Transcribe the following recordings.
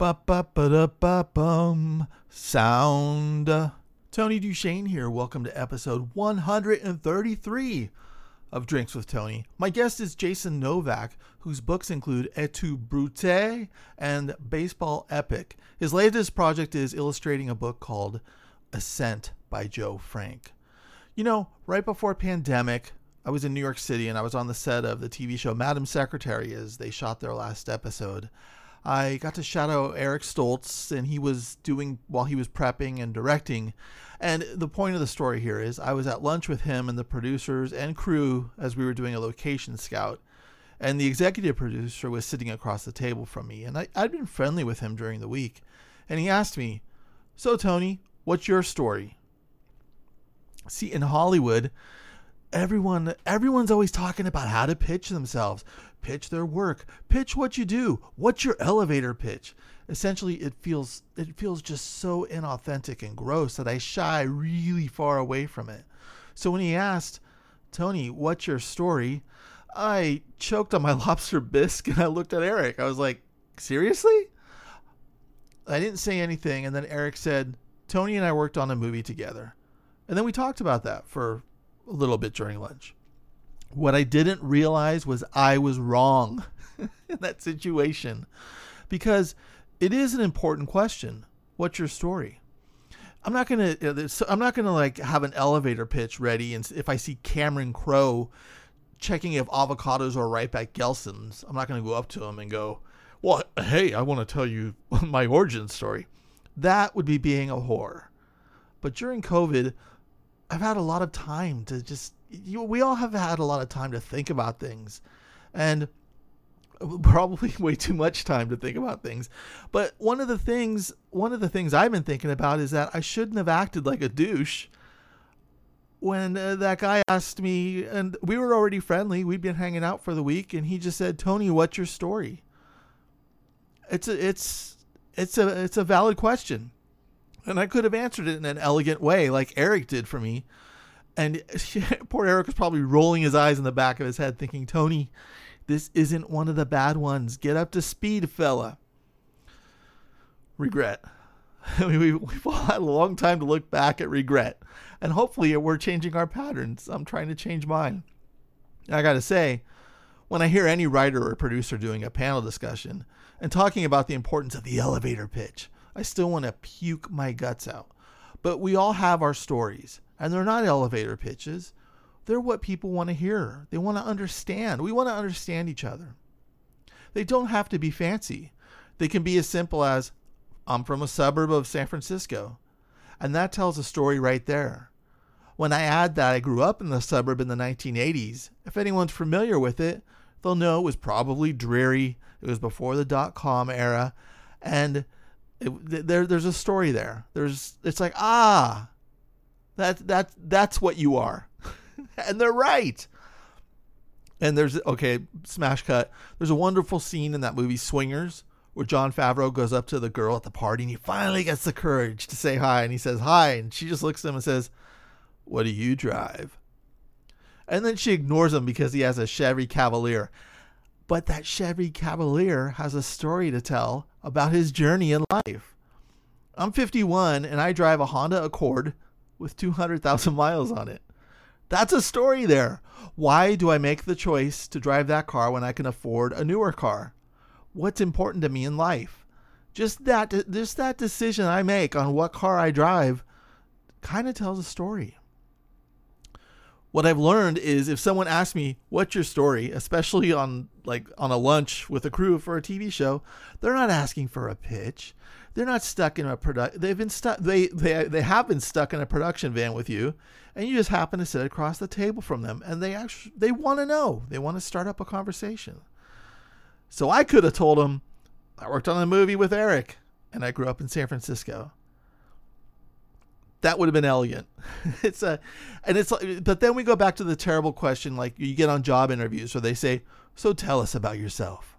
ba ba ba da ba bum sound. Tony DuShane here. Welcome to episode 133 of Drinks with Tony. My guest is Jason Novak, whose books include Et tu Brute and Baseball Epic. His latest project is illustrating a book called Ascent by Joe Frank. You know, right before pandemic, I was in New York City and I was on the set of the TV show Madam Secretary as they shot their last episode. I got to shadow Eric Stoltz, and he was doing while he was prepping and directing. And the point of the story here is I was at lunch with him and the producers and crew as we were doing a location scout. And the executive producer was sitting across the table from me, and I, I'd been friendly with him during the week. And he asked me, So, Tony, what's your story? See, in Hollywood, everyone everyone's always talking about how to pitch themselves pitch their work, pitch what you do, what's your elevator pitch. Essentially, it feels it feels just so inauthentic and gross that I shy really far away from it. So when he asked, "Tony, what's your story?" I choked on my lobster bisque and I looked at Eric. I was like, "Seriously?" I didn't say anything and then Eric said, "Tony and I worked on a movie together." And then we talked about that for a little bit during lunch. What I didn't realize was I was wrong in that situation because it is an important question. What's your story? I'm not gonna. Uh, I'm not gonna like have an elevator pitch ready, and if I see Cameron Crowe checking if avocados are ripe at Gelson's, I'm not gonna go up to him and go, "Well, hey, I want to tell you my origin story." That would be being a whore. But during COVID, I've had a lot of time to just you, we all have had a lot of time to think about things and probably way too much time to think about things. But one of the things one of the things i've been thinking about is that i shouldn't have acted like a douche when uh, that guy asked me and we were already friendly. We'd been hanging out for the week and he just said tony what's your story? It's a it's it's a it's a valid question. And i could have answered it in an elegant way like eric did for me and poor Eric was probably rolling his eyes in the back of his head, thinking, Tony, this isn't one of the bad ones. Get up to speed, fella. Regret. we, we've all had a long time to look back at regret. And hopefully we're changing our patterns. I'm trying to change mine. I got to say, when I hear any writer or producer doing a panel discussion and talking about the importance of the elevator pitch, I still want to puke my guts out. But we all have our stories and they're not elevator pitches. They're what people want to hear. They want to understand. We want to understand each other. They don't have to be fancy. They can be as simple as I'm from a suburb of San Francisco. And that tells a story right there. When I add that I grew up in the suburb in the 1980s, if anyone's familiar with it, they'll know it was probably dreary. It was before the dot com era. And it, there, there's a story there. There's, it's like, ah, that that that's what you are. and they're right. And there's okay, smash cut. There's a wonderful scene in that movie Swingers where Jon Favreau goes up to the girl at the party and he finally gets the courage to say hi and he says hi and she just looks at him and says, "What do you drive?" And then she ignores him because he has a Chevy Cavalier. But that Chevy Cavalier has a story to tell about his journey in life. I'm 51 and I drive a Honda Accord with 200,000 miles on it. That's a story there. Why do I make the choice to drive that car when I can afford a newer car? What's important to me in life? Just that just that decision I make on what car I drive kind of tells a story. What I've learned is if someone asks me, "What's your story?" especially on like on a lunch with a crew for a TV show, they're not asking for a pitch they're not stuck in a product. They've been stuck. They they they have been stuck in a production van with you, and you just happen to sit across the table from them, and they actually they want to know. They want to start up a conversation. So I could have told them, I worked on a movie with Eric, and I grew up in San Francisco. That would have been elegant. it's a, and it's like, but then we go back to the terrible question, like you get on job interviews where they say, "So tell us about yourself."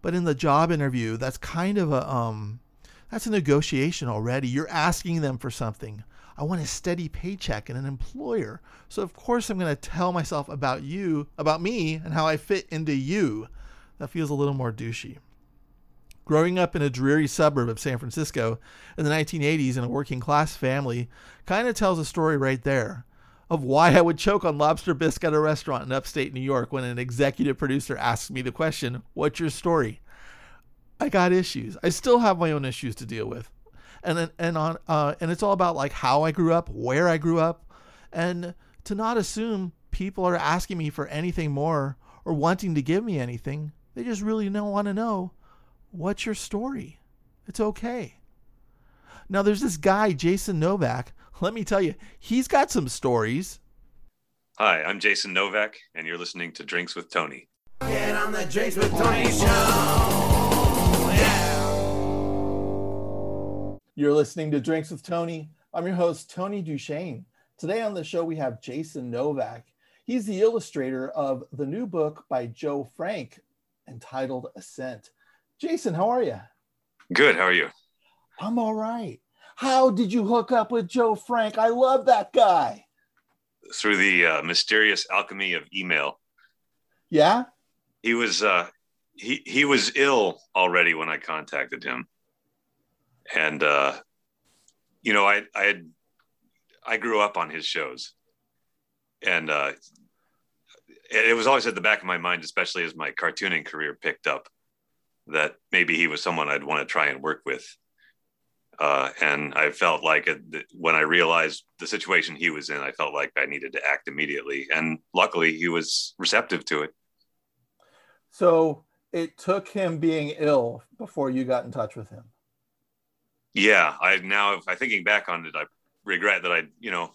But in the job interview, that's kind of a um that's a negotiation already. You're asking them for something. I want a steady paycheck and an employer. So, of course, I'm going to tell myself about you, about me, and how I fit into you. That feels a little more douchey. Growing up in a dreary suburb of San Francisco in the 1980s in a working class family kind of tells a story right there of why I would choke on lobster bisque at a restaurant in upstate New York when an executive producer asks me the question, What's your story? I got issues. I still have my own issues to deal with. And and on uh, and it's all about like how I grew up, where I grew up, and to not assume people are asking me for anything more or wanting to give me anything. They just really don't want to know what's your story. It's okay. Now there's this guy, Jason Novak. Let me tell you, he's got some stories. Hi, I'm Jason Novak, and you're listening to Drinks with Tony. Get on the Drinks with Tony show. You're listening to Drinks with Tony. I'm your host, Tony DuShane. Today on the show, we have Jason Novak. He's the illustrator of the new book by Joe Frank entitled Ascent. Jason, how are you? Good. How are you? I'm all right. How did you hook up with Joe Frank? I love that guy. Through the uh, mysterious alchemy of email. Yeah. He was uh, he he was ill already when I contacted him, and uh, you know I I had I grew up on his shows, and uh, it was always at the back of my mind, especially as my cartooning career picked up that maybe he was someone I'd want to try and work with. Uh, and I felt like it, when I realized the situation he was in, I felt like I needed to act immediately. And luckily, he was receptive to it. So it took him being ill before you got in touch with him. Yeah, I now, if I thinking back on it, I regret that I, you know,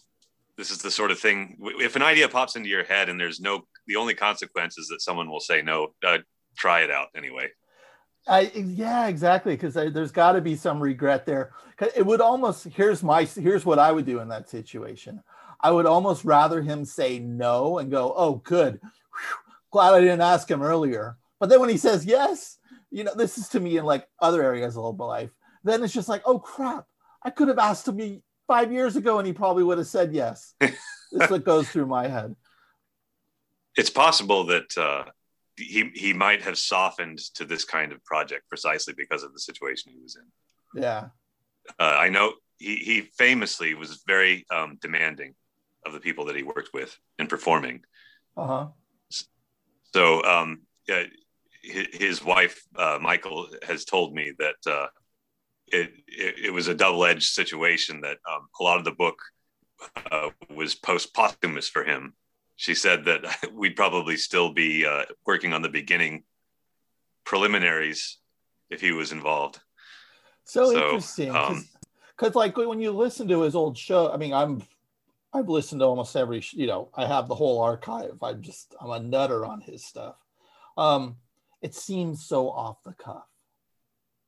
this is the sort of thing. If an idea pops into your head and there's no, the only consequence is that someone will say no. Uh, try it out anyway. I yeah, exactly. Because there's got to be some regret there. It would almost here's my here's what I would do in that situation. I would almost rather him say no and go, oh, good, Whew. glad I didn't ask him earlier. But then when he says yes, you know, this is to me in like other areas of my life. Then it's just like, oh crap, I could have asked him five years ago and he probably would have said yes. this is what goes through my head. It's possible that uh, he he might have softened to this kind of project precisely because of the situation he was in. Yeah, uh, I know he he famously was very um, demanding of the people that he worked with in performing. Uh huh. So um, yeah, his, wife uh, Michael has told me that uh, it, it, it was a double edged situation that um, a lot of the book uh, was post posthumous for him she said that we'd probably still be uh, working on the beginning preliminaries if he was involved. So, so interesting, because um, like when you listen to his old show, I mean, I'm I've listened to almost every, you know, I have the whole archive. I'm just I'm a nutter on his stuff. Um, it seems so off the cuff,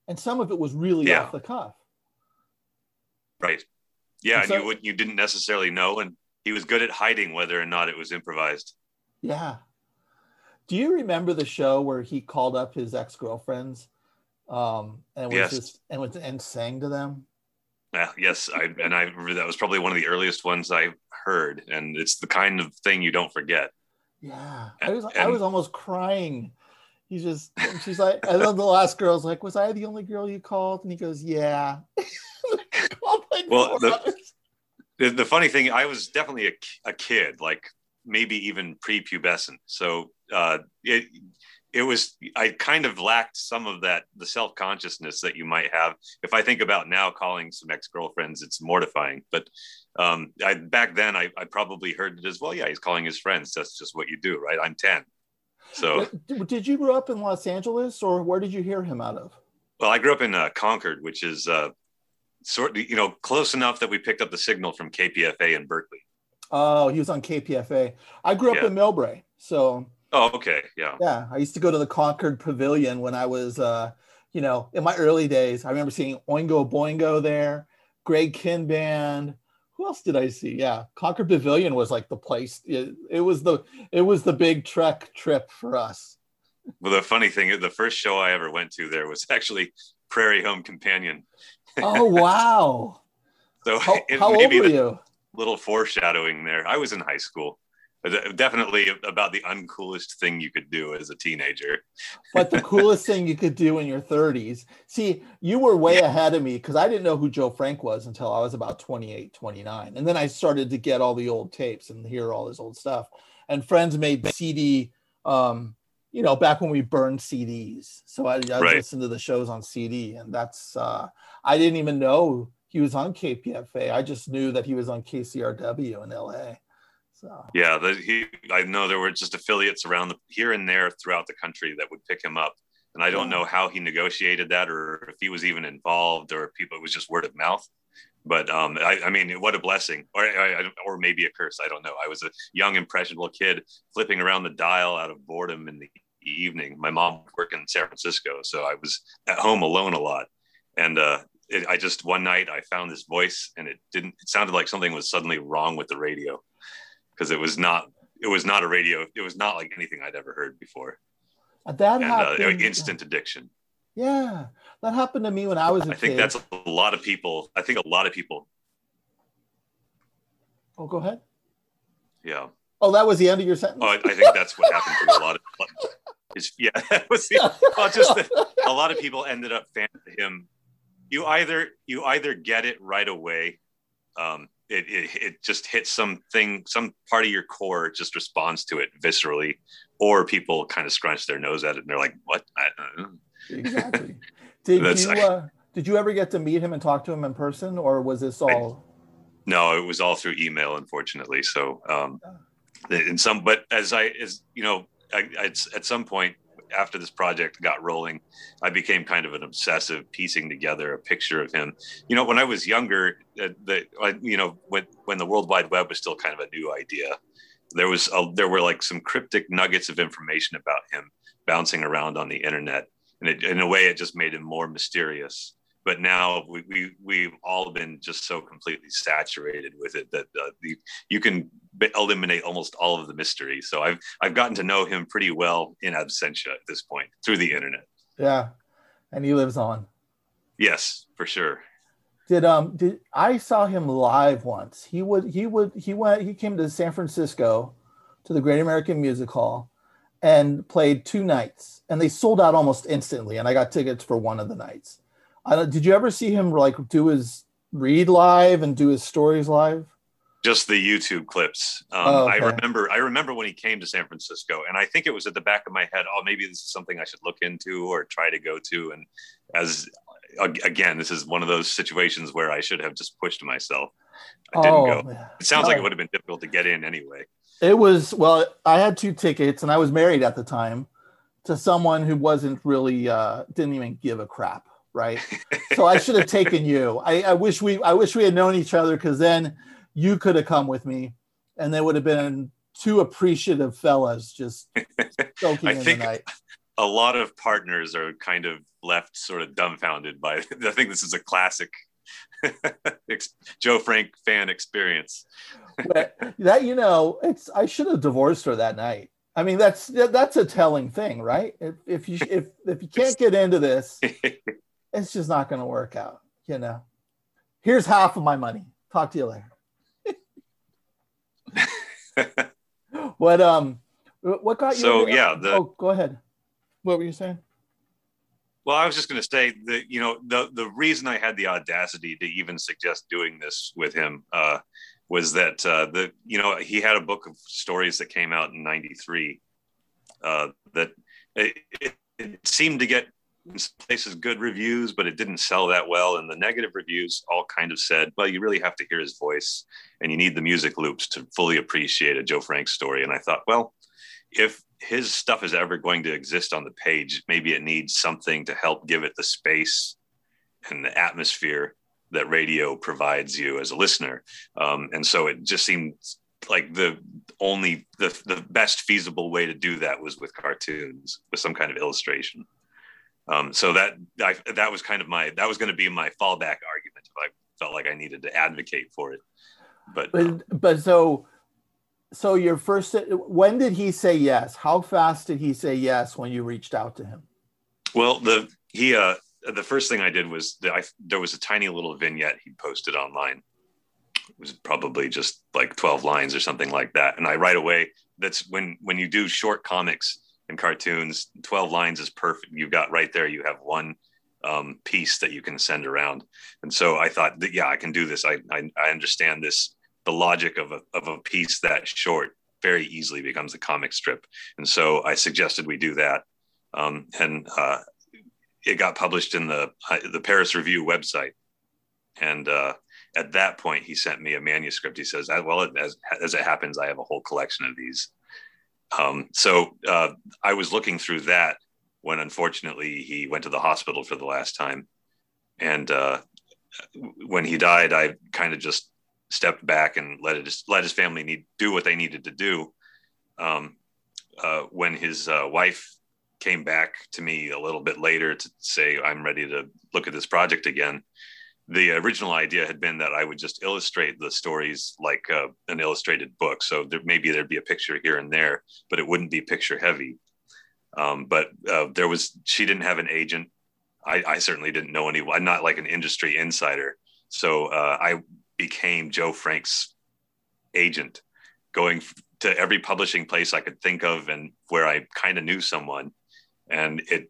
and some of it was really yeah. off the cuff. Right. Yeah, and, so, and you you didn't necessarily know, and he was good at hiding whether or not it was improvised. Yeah. Do you remember the show where he called up his ex girlfriends, um, and was yes. just and went and sang to them? Yes, I and I that was probably one of the earliest ones I heard, and it's the kind of thing you don't forget. Yeah, I was and, I was almost crying. He's just she's like, and then the last girl's like, "Was I the only girl you called?" And he goes, "Yeah." well, the, the, the funny thing, I was definitely a, a kid, like maybe even prepubescent. So uh, it it was I kind of lacked some of that the self consciousness that you might have. If I think about now calling some ex girlfriends, it's mortifying. But um, I, back then, I, I probably heard it as well. Yeah, he's calling his friends. That's just what you do, right? I'm ten. So did you grow up in Los Angeles, or where did you hear him out of? Well, I grew up in uh, Concord, which is uh, sort of, you know, close enough that we picked up the signal from KPFA in Berkeley. Oh, he was on KPFA. I grew up yeah. in Millbrae, so. Oh, okay, yeah. Yeah, I used to go to the Concord Pavilion when I was, uh, you know, in my early days. I remember seeing Oingo Boingo there, Greg Kihn Band. Who else did I see? Yeah, Concord Pavilion was like the place. It, it was the it was the big trek trip for us. Well, the funny thing, the first show I ever went to there was actually Prairie Home Companion oh wow! so how, how old were you? Little foreshadowing there. I was in high school. Definitely about the uncoolest thing you could do as a teenager. but the coolest thing you could do in your 30s. See, you were way yeah. ahead of me because I didn't know who Joe Frank was until I was about 28, 29. And then I started to get all the old tapes and hear all his old stuff. And friends made CD, um, you know, back when we burned CDs. So I, I right. listened to the shows on CD. And that's, uh, I didn't even know he was on KPFA. I just knew that he was on KCRW in LA. So yeah, the, he I know there were just affiliates around the, here and there throughout the country that would pick him up, and I don't know how he negotiated that or if he was even involved or if people it was just word of mouth. But um, I, I mean, what a blessing, or or maybe a curse. I don't know. I was a young, impressionable kid flipping around the dial out of boredom in the evening. My mom worked in San Francisco, so I was at home alone a lot. And uh, it, I just one night I found this voice, and it didn't. It sounded like something was suddenly wrong with the radio because it was not it was not a radio it was not like anything i'd ever heard before. Uh, that and, uh, happened, uh, instant addiction. Yeah that happened to me when i was a i kid. think that's a lot of people i think a lot of people oh go ahead. Yeah. Oh that was the end of your sentence? Oh i, I think that's what happened to a lot of is yeah that was the, well, just that a lot of people ended up fanning him. You either you either get it right away um, it, it, it just hits something some part of your core just responds to it viscerally or people kind of scrunch their nose at it and they're like what? Exactly. Did you uh, did you ever get to meet him and talk to him in person or was this all I, no it was all through email unfortunately. So um in some but as i as you know I, I, at some point after this project got rolling, I became kind of an obsessive piecing together a picture of him. You know, when I was younger, uh, the you know when when the World Wide Web was still kind of a new idea, there was a, there were like some cryptic nuggets of information about him bouncing around on the internet, and it, in a way, it just made him more mysterious but now we, we we've all been just so completely saturated with it that uh, the, you can eliminate almost all of the mystery. So i've i've gotten to know him pretty well in absentia at this point through the internet. Yeah. And he lives on. Yes for sure. Did um did i saw him live once. He would he would he went he came to san francisco to the great american music hall and played two nights. And they sold out almost instantly and i got tickets for one of the nights. I don't, did you ever see him like do his read live and do his stories live? Just the YouTube clips. Um, oh, okay. I remember. I remember when he came to San Francisco, and I think it was at the back of my head. Oh, maybe this is something I should look into or try to go to. And as again, this is one of those situations where I should have just pushed myself. I didn't oh, go. It sounds like it would have been difficult to get in anyway. It was well. I had two tickets, and I was married at the time to someone who wasn't really uh, didn't even give a crap right? so I should have taken you. I, I, wish we I wish we had known each other because then you could have come with me, and they would have been two appreciative fellas just soaking in the night. A lot of partners are kind of left sort of dumbfounded by. I think this is a classic Joe Frank fan experience. that you know, it's I should have divorced her that night. I mean, that's that's a telling thing, right? If, if you if if you can't get into this, it's just not going to work out. You know, here's half of my money. Talk to you later. what um, what got you? So yeah, the, oh, go ahead. What were you saying? Well, I was just going to say that you know the the reason I had the audacity to even suggest doing this with him uh, was that uh, the you know he had a book of stories that came out in '93 uh, that it, it, it seemed to get in some places good reviews, but it didn't sell that well. And the negative reviews all kind of said, well, you really have to hear his voice and you need the music loops to fully appreciate a Joe Frank story. And I thought, well, if his stuff is ever going to exist on the page, maybe it needs something to help give it the space and the atmosphere that radio provides you as a listener. Um, and so it just seemed like the only the, the best feasible way to do that was with cartoons with some kind of illustration um, so that I, that was kind of my that was going to be my fallback argument if I felt like I needed to advocate for it. But but, um, but so so your first when did he say yes? How fast did he say yes when you reached out to him? Well, the he uh the first thing I did was I there was a tiny little vignette he posted online it was probably just like 12 lines or something like that. And I right away, that's when when you do short comics and cartoons, 12 lines is perfect. You've got right there, you have one um, piece that you can send around. And so I thought that, yeah, I can do this. I, I, I understand this, the logic of a, of a piece that short very easily becomes a comic strip. And so I suggested we do that. Um, and uh, it got published in the, uh, the Paris Review website. And uh, at that point, he sent me a manuscript. He says, well, as, as it happens, I have a whole collection of these. Um, so uh, I was looking through that when unfortunately he went to the hospital for the last time. And uh, when he died, I kind of just stepped back and let it let his family need do what they needed to do. Um, uh, when his uh, wife came back to me a little bit later to say I'm ready to look at this project again, the original idea had been that I would just illustrate the stories like uh, an illustrated book. So there, maybe there'd be a picture here and there, but it wouldn't be picture heavy. Um, but uh, there was, she didn't have an agent. I, I, certainly didn't know anyone. I'm not like an industry insider. So uh, I became Joe Frank's agent, going to every publishing place I could think of and where I kind of knew someone. And it,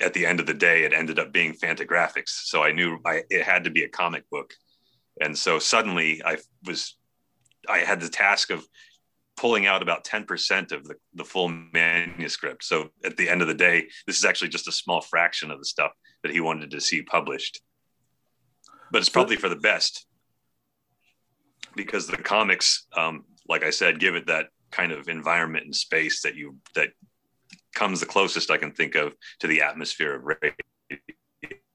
at the end of the day, it ended up being Fantagraphics. So I knew I, it had to be a comic book. And so suddenly I was, I had the task of pulling out about 10% of the, the full manuscript. So at the end of the day, this is actually just a small fraction of the stuff that he wanted to see published. But it's probably for the best because the comics, um, like I said, give it that kind of environment and space that you that comes the closest I can think of to the atmosphere of radio.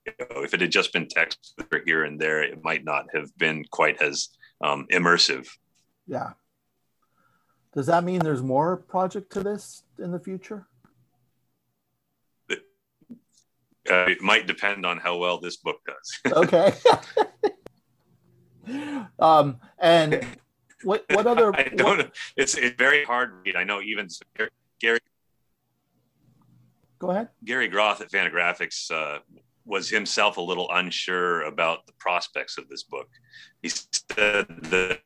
If it had just been text here and there, it might not have been quite as um, immersive. Yeah. Does that mean there's more project to this in the future? It, uh, it might depend on how well this book does. okay. um, and what what other? I don't. What, it's it's very hard to read. I know even Gary. Go ahead. Gary Groth at Fantagraphics uh, was himself a little unsure about the prospects of this book. He said that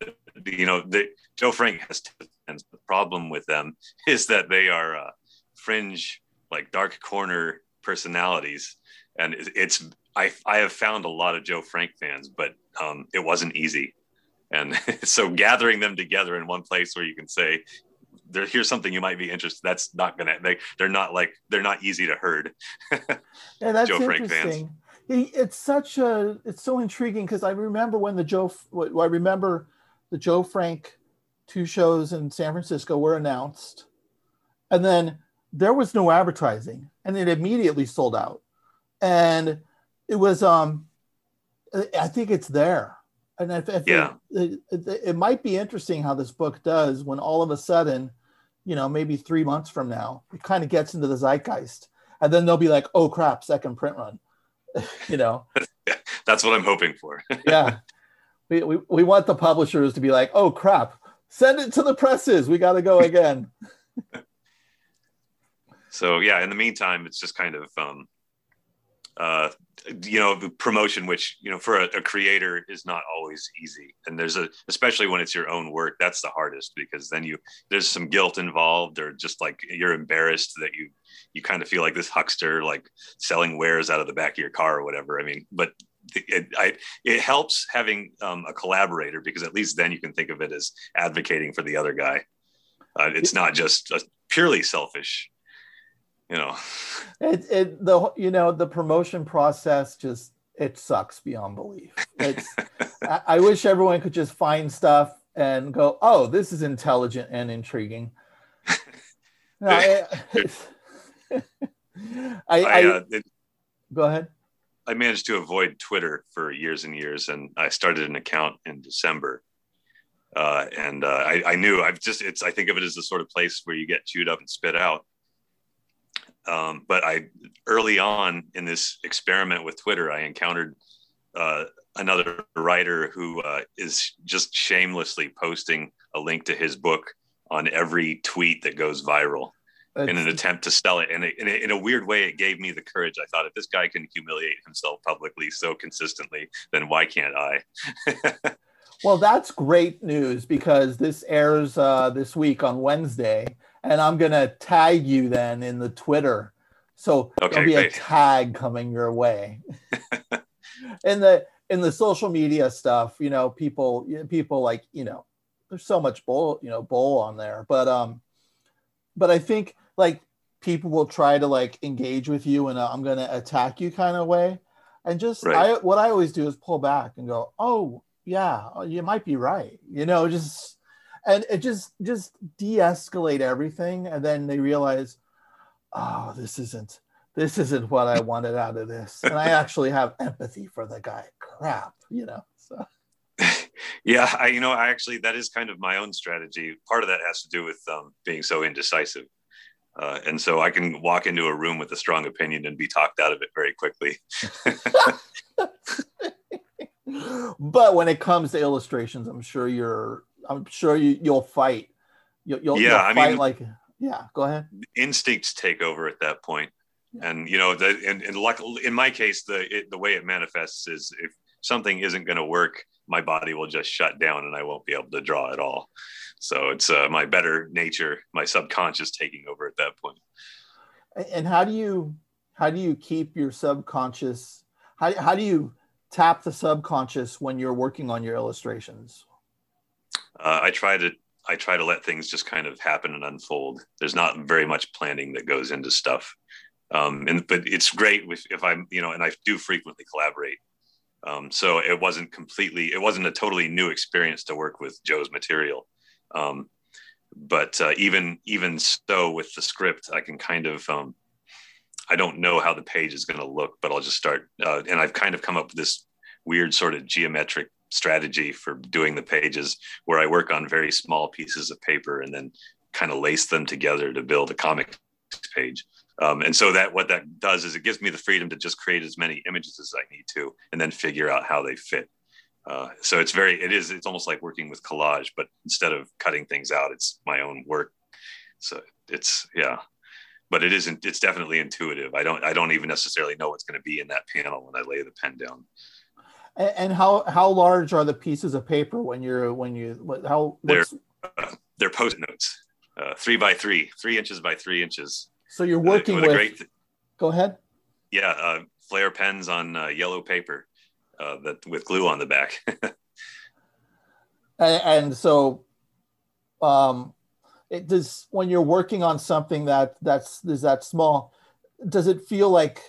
you know the, Joe Frank has fans. The problem with them is that they are uh, fringe, like dark corner personalities, and it's I I have found a lot of Joe Frank fans, but um, it wasn't easy. And so gathering them together in one place where you can say, there, here's something you might be interested. That's not gonna. They they're not like they're not easy to herd. yeah, that's Joe Frank fans. It's such a it's so intriguing because I remember when the Joe I remember the Joe Frank two shows in San Francisco were announced, and then there was no advertising, and it immediately sold out, and it was um, I think it's there, and if, if yeah, it, it, it, it might be interesting how this book does when all of a sudden, you know, maybe three months from now, it kind of gets into the zeitgeist, and then they'll be like, oh crap, second print run, you know. That's what I'm hoping for. yeah. We, we, we want the publishers to be like, oh crap, send it to the presses. We got to go again. so yeah, in the meantime, it's just kind of um, uh, you know promotion which you know for a, a, creator is not always easy. And there's a especially when it's your own work that's the hardest because then you there's some guilt involved or just like you're embarrassed that you you kind of feel like this huckster like selling wares out of the back of your car or whatever. I mean but it, I, it helps having um, a collaborator because at least then you can think of it as advocating for the other guy. Uh, it's not just a purely selfish, you know. It, it the you know the promotion process just it sucks beyond belief. It's I, I wish everyone could just find stuff and go, oh, this is intelligent and intriguing. No, I, I, I uh, it, go ahead. I managed to avoid Twitter for years and years, and I started an account in December. Uh, and uh, I, I, knew I've just it's I think of it as the sort of place where you get chewed up and spit out. Um, but I early on in this experiment with Twitter, I encountered uh, another writer who uh, is just shamelessly posting a link to his book on every tweet that goes viral in an attempt to sell it. And in a, in a weird way, it gave me the courage. I thought, if this guy can humiliate himself publicly so consistently, then why can't I? Well, that's great news because this airs uh, this week on Wednesday, and I'm gonna tag you then in the Twitter. So Okay, there'll be great. a tag coming your way. in the in the social media stuff, you know, people people like you know, there's so much bull you know bull on there, but um, but I think like people will try to like engage with you in a I'm gonna attack you kind of way, and just Right. I what I always do is pull back and go, oh yeah, you might be right, you know, just and it just just de-escalate everything, and then they realize, oh, this isn't this isn't what I wanted out of this, and I actually have empathy for the guy. Crap, you know. So Yeah, I you know I actually that is kind of my own strategy. Part of that has to do with um, being so indecisive, uh, and so I can walk into a room with a strong opinion and be talked out of it very quickly. but when it comes to illustrations, I'm sure you're I'm sure you you'll fight. You'll, you'll, Yeah, you'll I fight mean- like yeah. Go ahead. Instincts take over at that point, Yeah. and you know, the, and, and luck, in my case, the it, the way it manifests is if something isn't going to work, my body will just shut down and I won't be able to draw at all. So it's uh, my better nature, my subconscious taking over at that point. And- And how do you how do you keep your subconscious? How how do you tap the subconscious when you're working on your illustrations? Uh, I try to I try to let things just kind of happen and unfold. There's not very much planning that goes into stuff, um, and but it's great if, if I'm you know, and I do frequently collaborate. Um, so it wasn't completely, it wasn't a totally new experience to work with Joe's material. Um, but uh, even even so, with the script, I can kind of um, I don't know how the page is going to look, but I'll just start. Uh, and I've kind of come up with this weird sort of geometric strategy for doing the pages where I work on very small pieces of paper and then kind of lace them together to build a comic page. Um, and so that what that does is it gives me the freedom to just create as many images as I need to, and then figure out how they fit. Uh, so it's very, it is, it's almost like working with collage, but instead of cutting things out, it's my own work. So it's, yeah, but it isn't, it's definitely intuitive. I don't, I don't even necessarily know what's going to be in that panel when I lay the pen down. And, and how how large are the pieces of paper when you're when you what- how They're- what's, They're post notes, uh, three by three, three inches by three inches. so you're Uh, working with with, great, go ahead. yeah, uh, flare pens on uh, yellow paper uh, that with glue on the back. and, and so um it does when you're working on something that that's is that small does it feel like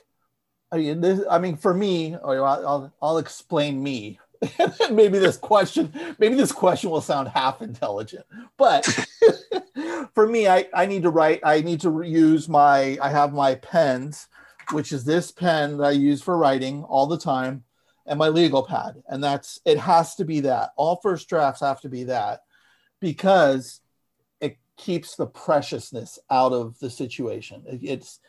i mean this i mean for me oh, or i'll i'll, I'll explain me. Maybe this question maybe this question will sound half intelligent but for me I, I need to write i need to use my i have my pens which is this pen that i use for writing all the time and my legal pad and that's it has to be that. All first drafts have to be that because it keeps the preciousness out of the situation. It- it's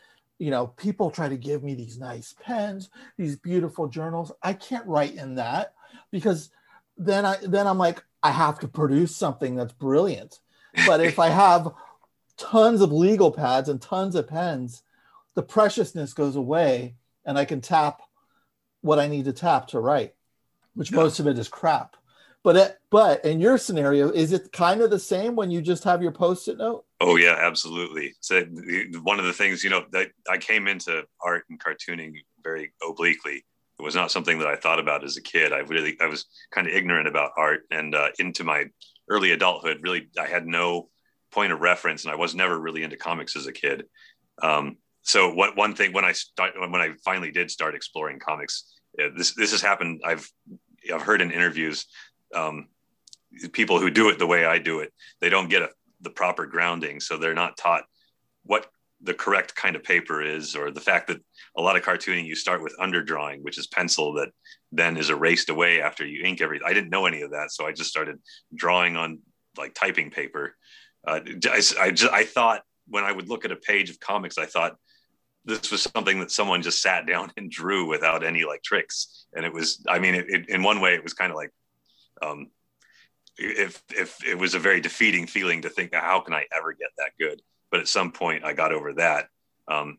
you know people try to give me these nice pens these beautiful journals. I can't write in that because then i then i'm like i have to produce something that's brilliant. But if i have tons of legal pads and tons of pens the preciousness goes away and i can tap what i need to tap to write which most of it is crap but it, but in your scenario is it kind of the same when you just have your post-it note Oh yeah, absolutely. So one of the things, you know, that I came into art and cartooning very obliquely. It was not something that I thought about as a kid. I really, I was kind of ignorant about art, and uh, into my early adulthood, really, I had no point of reference, and I was never really into comics as a kid. Um, so what one thing when I start when I finally did start exploring comics, uh, this this has happened. I've I've heard in interviews. Um, people who do it the way I do it, they don't get a the proper grounding. So they're not taught what the correct kind of paper is or the fact that a lot of cartooning you start with underdrawing which is pencil that then is erased away after you ink everything. I didn't know any of that. So i just started drawing on like typing paper. Uh, I, I, just, I thought when i would look at a page of comics i thought this was something that someone just sat down and drew without any like tricks. And it was i mean it, it, in one way it was kind of like um, if if it was a very defeating feeling to think how can I ever get that good but at some point I got over that um,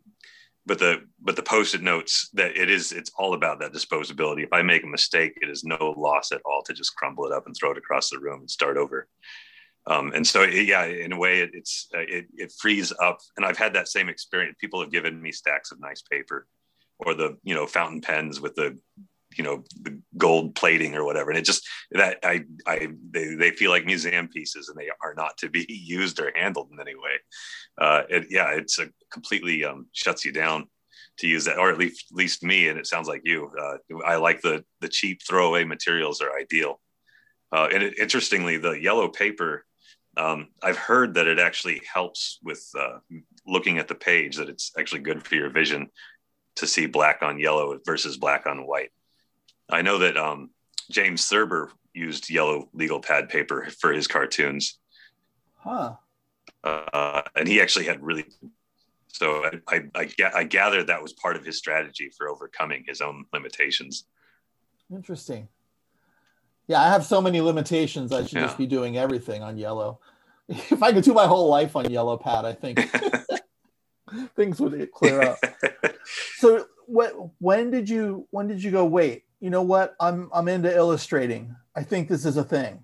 but the but the post-it notes that it is it's all about that disposability. If I make a mistake, it is no loss at all to just crumble it up and throw it across the room and start over. Um, and so yeah, in a way, it, it's it, it frees up. And I've had that same experience. People have given me stacks of nice paper, or the you know fountain pens with the you know the gold plating or whatever. And it just that i i they, they feel like museum pieces and they are not to be used or handled in any way. Uh it, yeah it's a completely um shuts you down to use that or at least at least me and it sounds like you. Uh i like the the cheap throwaway materials are ideal. Uh and it, interestingly the yellow paper um, I've heard that it actually helps with uh, looking at the page, that it's actually good for your vision to see black on yellow versus black on white. I know that um, James Thurber used yellow legal pad paper for his cartoons. Huh. Uh, and he actually had really. So I, I, I, I gathered that was part of his strategy for overcoming his own limitations. Interesting. Yeah, I have so many limitations. I should yeah. just be doing everything on yellow. If I could do my whole life on yellow pad, I think things would clear up. so, what? When did you? When did you go? Wait, you know what? I'm I'm into illustrating. I think this is a thing.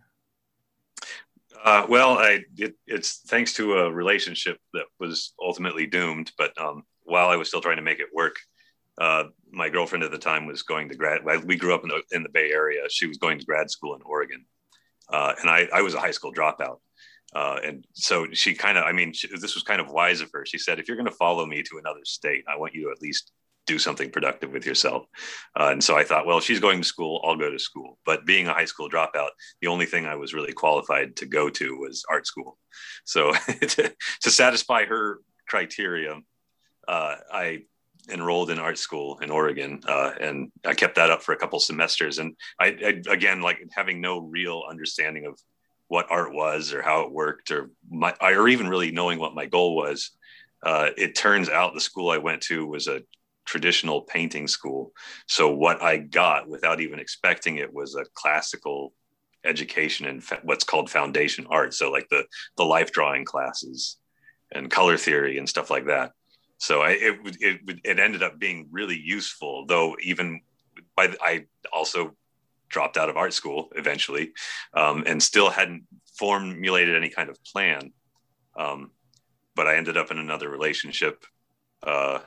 Uh, well, I it, it's thanks to a relationship that was ultimately doomed. But um, while I was still trying to make it work, uh, my girlfriend at the time was going to grad. We grew up in the, in the Bay Area. She was going to grad school in Oregon, uh, and I, I was a high school dropout. Uh, and so she kind of, I mean, she, this was kind of wise of her. She said, if you're going to follow me to another state, I want you to at least do something productive with yourself. Uh, and so I thought, well, she's going to school, I'll go to school. But being a high school dropout, the only thing I was really qualified to go to was art school. So to, to, satisfy her criteria, uh, I enrolled in art school in Oregon, uh, and I kept that up for a couple semesters. And I, I, again, like having no real understanding of what art was or how it worked, or my, or even really knowing what my goal was. Uh, it turns out the school I went to was a traditional painting school. So what I got without even expecting it was a classical education in fa- what's called foundation art. So like the the life drawing classes and color theory and stuff like that. So I, it, it, it ended up being really useful, though even by the, I also dropped out of art school eventually um, and still hadn't formulated any kind of plan. Um, but I ended up in another relationship uh,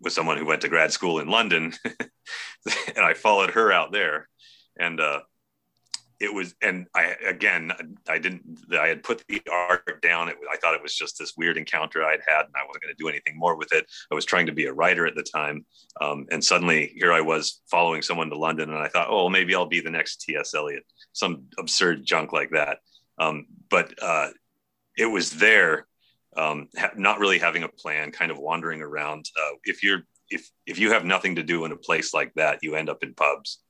with someone who went to grad school in London, and I followed her out there, and uh, it was and I again I didn't I had put the art down. It, I thought it was just this weird encounter I'd had, and I wasn't going to do anything more with it. I was trying to be a writer at the time, um, and suddenly here I was following someone to London, and I thought, oh, well, maybe I'll be the next T.S. Eliot, some absurd junk like that. Um, but uh, it was there um, ha- not really having a plan, kind of wandering around. Uh, if you're if if you have nothing to do in a place like that, you end up in pubs.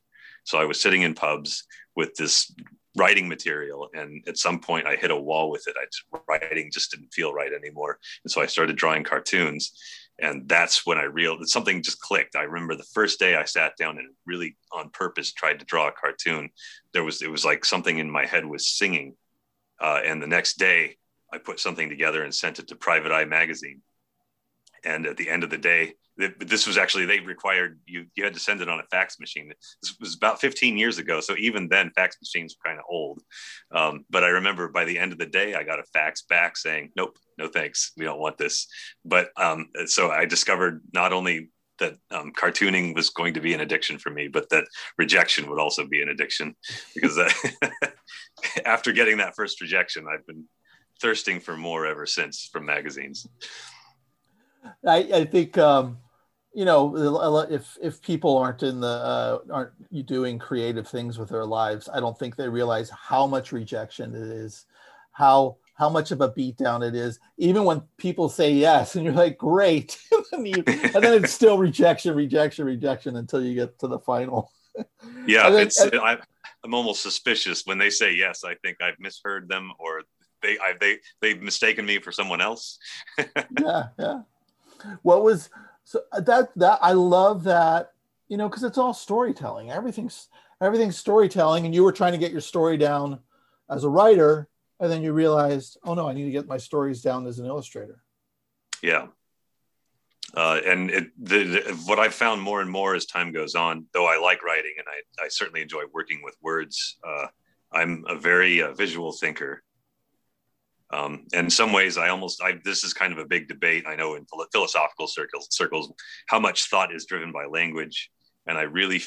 So I was sitting in pubs with this writing material, and at some point I hit a wall with it. I just, writing just didn't feel right anymore, and so I started drawing cartoons. And that's when I realized something just clicked. I remember the first day I sat down and really on purpose tried to draw a cartoon. There was it was like something in my head was singing, uh, and the next day I put something together and sent it to Private Eye magazine. And at the end of the day, this was actually they required you you had to send it on a fax machine. This was about 15 years ago, so even then fax machines were kind of old. Um, but I remember by the end of the day, I got a fax back saying, "Nope, no thanks, we don't want this." But um, so I discovered not only that um, cartooning was going to be an addiction for me, but that rejection would also be an addiction because uh, after getting that first rejection, I've been thirsting for more ever since from magazines. I, I think um, you know if if people aren't in the uh, aren't doing creative things with their lives, I don't think they realize how much rejection it is, how how much of a beatdown it is. Even when people say yes, and you're like, great, and, you, and then it's still rejection, rejection, rejection until you get to the final. Yeah, then, it's. I, I'm almost suspicious when they say yes. I think I've misheard them, or they I, they they've mistaken me for someone else. yeah, yeah. What was so uh, that that I love that you know because it's all storytelling. Everything's everything's storytelling, and you were trying to get your story down as a writer, and then you realized, oh no, I need to get my stories down as an illustrator. Yeah, uh, and it, the, the, what I've found more and more as time goes on, though I like writing and I, I certainly enjoy working with words, uh, I'm a very uh, visual thinker. Um, and in some ways, I almost I, this is kind of a big debate. I know in philosophical circles, circles, how much thought is driven by language, and I really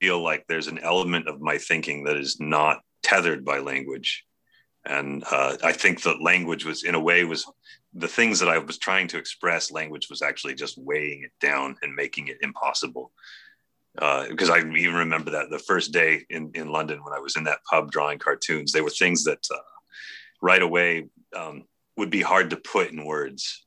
feel like there's an element of my thinking that is not tethered by language. And uh, I think that language was, in a way, was the things that I was trying to express. Language was actually just weighing it down and making it impossible. Because uh, I even remember that the first day in, in London when I was in that pub drawing cartoons, they were things that uh, right away um, would be hard to put in words.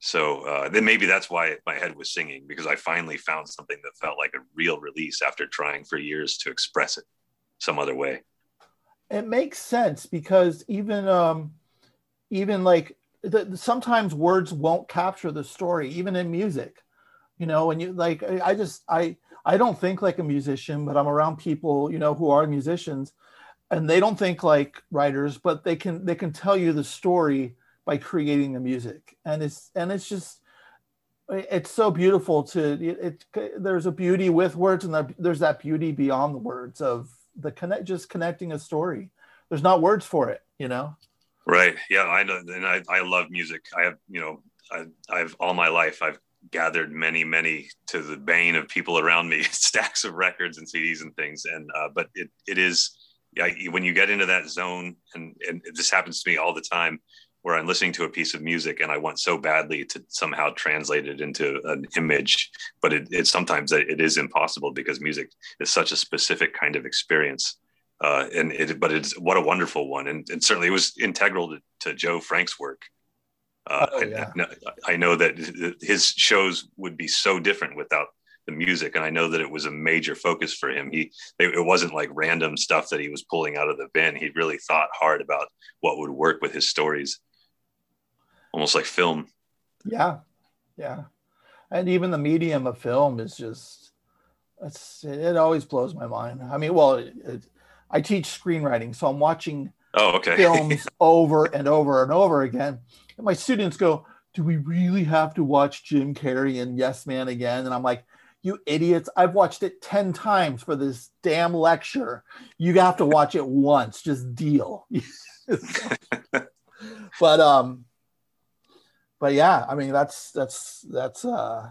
So uh, then maybe that's why my head was singing because I finally found something that felt like a real release after trying for years to express it some other way. It makes sense because even um, even like the, sometimes words won't capture the story, even in music. You know, when you like, I just I I don't think like a musician, but I'm around people you know who are musicians, and they don't think like writers, but they can they can tell you the story by creating the music, and it's and it's just it's so beautiful to it, it there's a beauty with words and there's that beauty beyond the words of the connect just connecting a story. There's not words for it you know? Right. Yeah i know. And i, I love music. I have you know I, i've all my life i've gathered many many to the bane of people around me stacks of records and cds and things. And uh, but it, it is yeah, when you get into that zone, and, and this happens to me all the time, where I'm listening to a piece of music and I want so badly to somehow translate it into an image, but it, it sometimes it is impossible because music is such a specific kind of experience. Uh, and it, but it's what a wonderful one, and, and certainly it was integral to, to Joe Frank's work. Uh, oh, yeah. I, I, know that his shows would be so different without the music and i know that it was a major focus for him. He it wasn't like random stuff that he was pulling out of the bin. He really thought hard about what would work with his stories. Almost like film. Yeah. Yeah. And even the medium of film is just it's it always blows my mind. I mean well it, it, i teach screenwriting so i'm watching oh okay. films over and over and over again. And my students go do we really have to watch Jim Carrey and Yes Man again? And I'm like, you idiots. I've watched it 10 times for this damn lecture. You have to watch it once, just deal. but um but yeah, I mean that's that's that's uh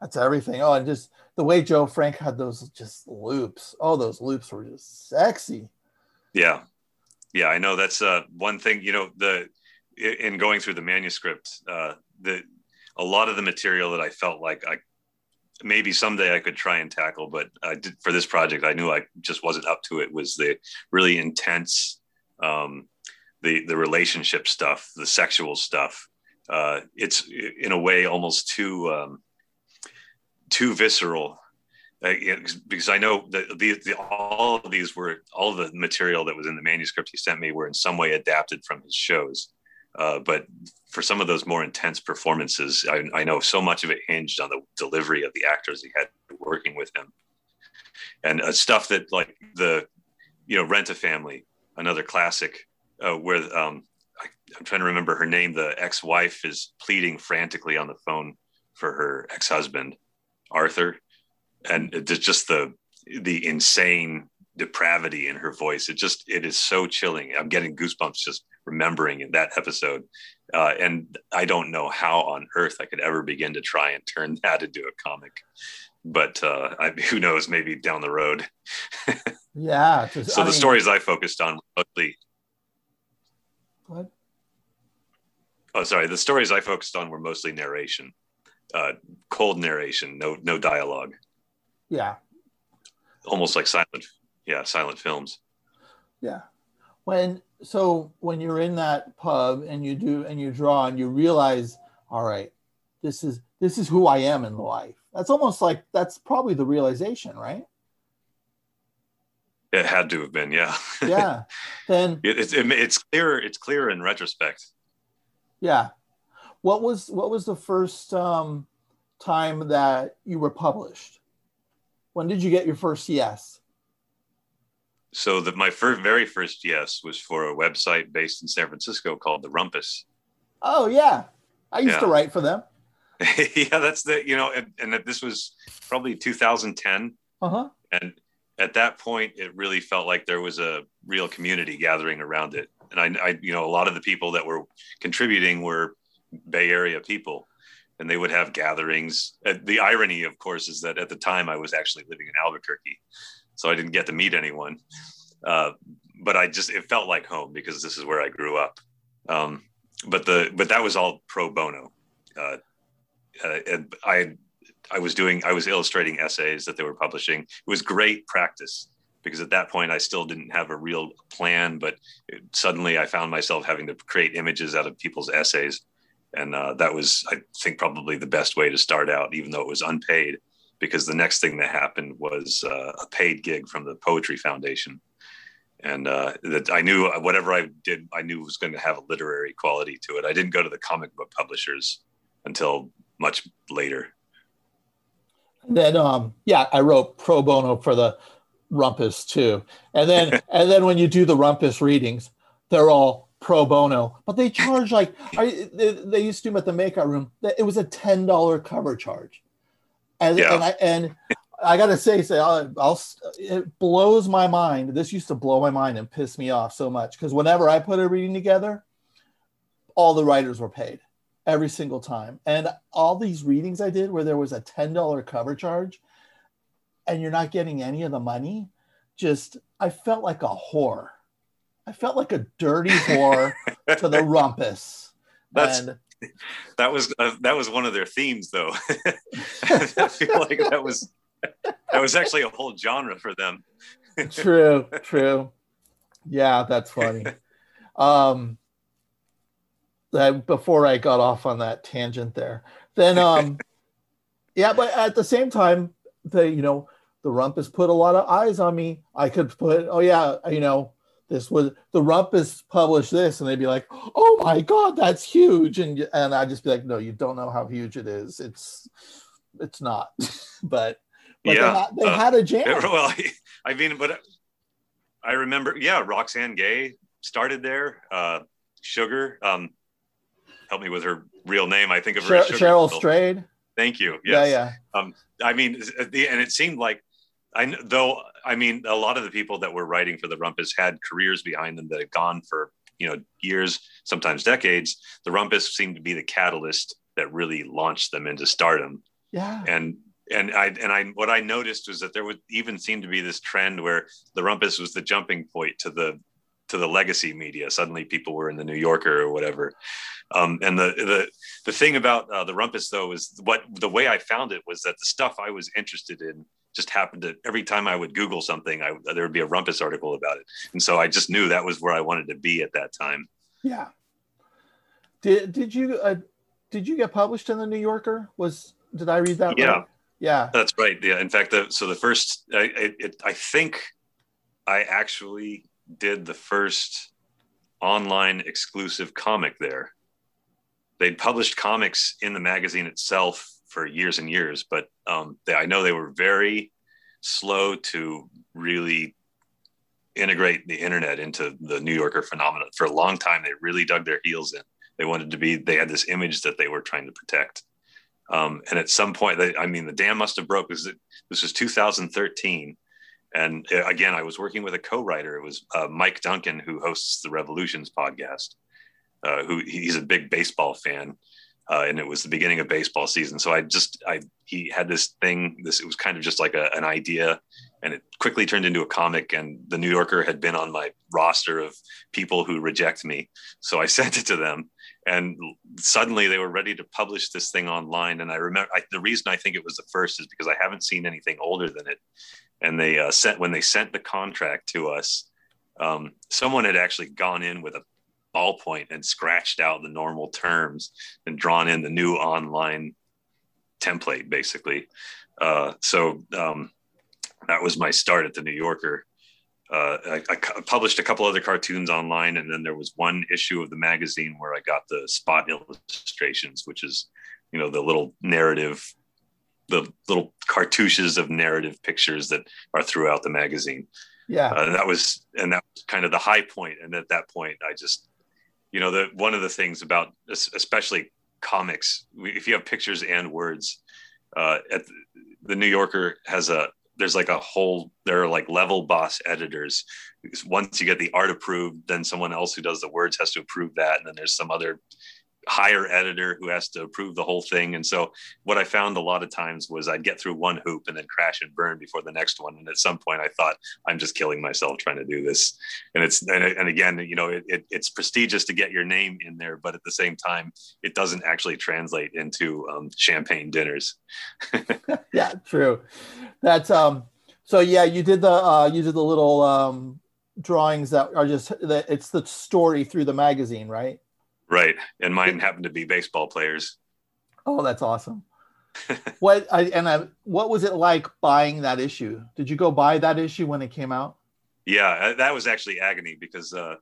that's everything. Oh, and just the way Joe Frank had those just loops. Oh, those loops were just sexy. Yeah. Yeah, I know that's uh one thing, you know, the in going through the manuscript, uh the a lot of the material that I felt like I maybe someday I could try and tackle, but did, for this project, I knew I just wasn't up to it. Was the really intense, um, the the relationship stuff, the sexual stuff. Uh, it's in a way almost too um, too visceral. Uh, because I know that the, the, all of these were all the material that was in the manuscript he sent me were in some way adapted from his shows. Uh, but for some of those more intense performances, I, I, know so much of it hinged on the delivery of the actors he had working with him, and uh, stuff that like the, you know, Rent a Family, another classic, uh, where um, I, I'm trying to remember her name. The ex-wife is pleading frantically on the phone for her ex-husband, Arthur, and just the the insane depravity in her voice. It just it is so chilling. I'm getting goosebumps just remembering that episode. Uh, and I don't know how on earth I could ever begin to try and turn that into a comic. But uh, I, who knows? Maybe down the road. yeah. Just, so I the mean, stories I focused on mostly. What? Oh, sorry. The stories I focused on were mostly narration, uh, cold narration, no no dialogue. Yeah. Almost like silent, yeah, silent films. Yeah. When so when you're in that pub and you do and you draw and you realize all right this is this is who i am in life. That's almost like that's probably the realization right? It had to have been yeah. Yeah. Then it, it's it, it's clear it's clear in retrospect. Yeah. What was what was the first um time that you were published? When did you get your first yes so that my first, very first yes was for a website based in San Francisco called the Rumpus. Oh yeah, I used yeah. to write for them. yeah, that's the you know, and, and that this was probably 2010, Uh huh. and at that point, it really felt like there was a real community gathering around it. And I, I, you know, a lot of the people that were contributing were Bay Area people, and they would have gatherings. The irony, of course, is that at the time I was actually living in Albuquerque, so I didn't get to meet anyone. Uh, but I just it felt like home because this is where I grew up. Um, but the but that was all pro bono. Uh, uh, and I I was doing I was illustrating essays that they were publishing. It was great practice because at that point I still didn't have a real plan, but it, suddenly I found myself having to create images out of people's essays, and uh, that was I think probably the best way to start out, even though it was unpaid. Because the next thing that happened was uh, a paid gig from the Poetry Foundation, and uh, that I knew whatever I did, I knew was going to have a literary quality to it. I didn't go to the comic book publishers until much later. And then, um, yeah, I wrote pro bono for the Rumpus too. And then, and then when you do the Rumpus readings, they're all pro bono, but they charge like I, they, they used to do at the makeout room. It was a ten dollar cover charge, and Yeah. and I and I gotta say, say I'll, I'll it blows my mind. This used to blow my mind and piss me off so much because whenever I put a reading together, all the writers were paid every single time. And all these readings I did where there was a $10 cover charge and you're not getting any of the money, just I felt like a whore. I felt like a dirty whore to the rumpus. That's- and That was uh, that was one of their themes, though. I feel like that was that was actually a whole genre for them. true, true. Yeah, that's funny. Um that before I got off on that tangent there. Then um yeah, but at the same time, the you know, the rumpus put a lot of eyes on me. I could put, oh yeah, you know, this was the rumpus published this, and they'd be like, oh my god, that's huge. And and I'd just be like, no, you don't know how huge it is. It's it's not. but but Yeah, they, had, they uh, had a jam. Well, I mean, but I remember, yeah, Roxane Gay started there. Uh, Sugar, um, help me with her real name. I think of her Sher- as Sugar. Cheryl Strayed. Thank you. Yes. Yeah, yeah. I mean, the, and it seemed like I though I mean a lot of the people that were writing for the Rumpus had careers behind them that had gone for you know years, sometimes decades. The Rumpus seemed to be the catalyst that really launched them into stardom. Yeah. And and I and I what I noticed was that there would even seem to be this trend where the Rumpus was the jumping point to the to the legacy media. Suddenly, people were in the New Yorker or whatever. Um, and the the the thing about uh, the Rumpus though is what the way I found it was that the stuff I was interested in just happened to every time I would Google something, I, there would be a Rumpus article about it, and so I just knew that was where I wanted to be at that time. Yeah. Did did you uh, did you get published in the New Yorker? Was did I read that? Yeah. right? Yeah. That's right. Yeah. In fact, the, so the first, I, it, it, I think I actually did the first online exclusive comic there. They'd published comics in the magazine itself for years and years, but um, they, I know they were very slow to really integrate the internet into the New Yorker phenomenon. For a long time, they really dug their heels in. They wanted to be, they had this image that they were trying to protect. Um, and at some point, they, I mean, the dam must have broke this was 2013. And uh, again, I was working with a co-writer. It was uh, Mike Duncan, who hosts the Revolutions podcast. Uh, who he's a big baseball fan, uh, and it was the beginning of baseball season. So I just, I he had this thing. This it was kind of just like a, an idea, and it quickly turned into a comic. And the New Yorker had been on my roster of people who reject me, so I sent it to them and suddenly they were ready to publish this thing online and i remember I, the reason i think it was the first is because i haven't seen anything older than it and they uh, sent when they sent the contract to us um, someone had actually gone in with a ballpoint and scratched out the normal terms and drawn in the new online template basically uh, so um, that was my start at the new yorker uh, I, I published a couple other cartoons online, and then there was one issue of the magazine where I got the spot illustrations, which is, you know, the little narrative, the little cartouches of narrative pictures that are throughout the magazine. Yeah. Uh, and that was, and that was kind of the high point. And at that point, I just, you know, the one of the things about especially comics, if you have pictures and words, uh, at the, the New Yorker has a there's like a whole there are like level boss editors. Once you get the art approved then someone else who does the words has to approve that and then there's some other hire editor who has to approve the whole thing. And so what I found a lot of times was I'd get through one hoop and then crash and burn before the next one. And at some point I thought I'm just killing myself trying to do this. And it's, and, and again, you know, it, it, it's prestigious to get your name in there, but at the same time, it doesn't actually translate into um, champagne dinners. yeah, true. That's, um, so yeah, you did the, uh, you did the little, um, drawings that are just that it's the story through the magazine, right? Right. And mine happened to be baseball players. Oh, that's awesome. what I and I, what was it like buying that issue? Did you go buy that issue when it came out? Yeah, uh, that was actually agony because uh,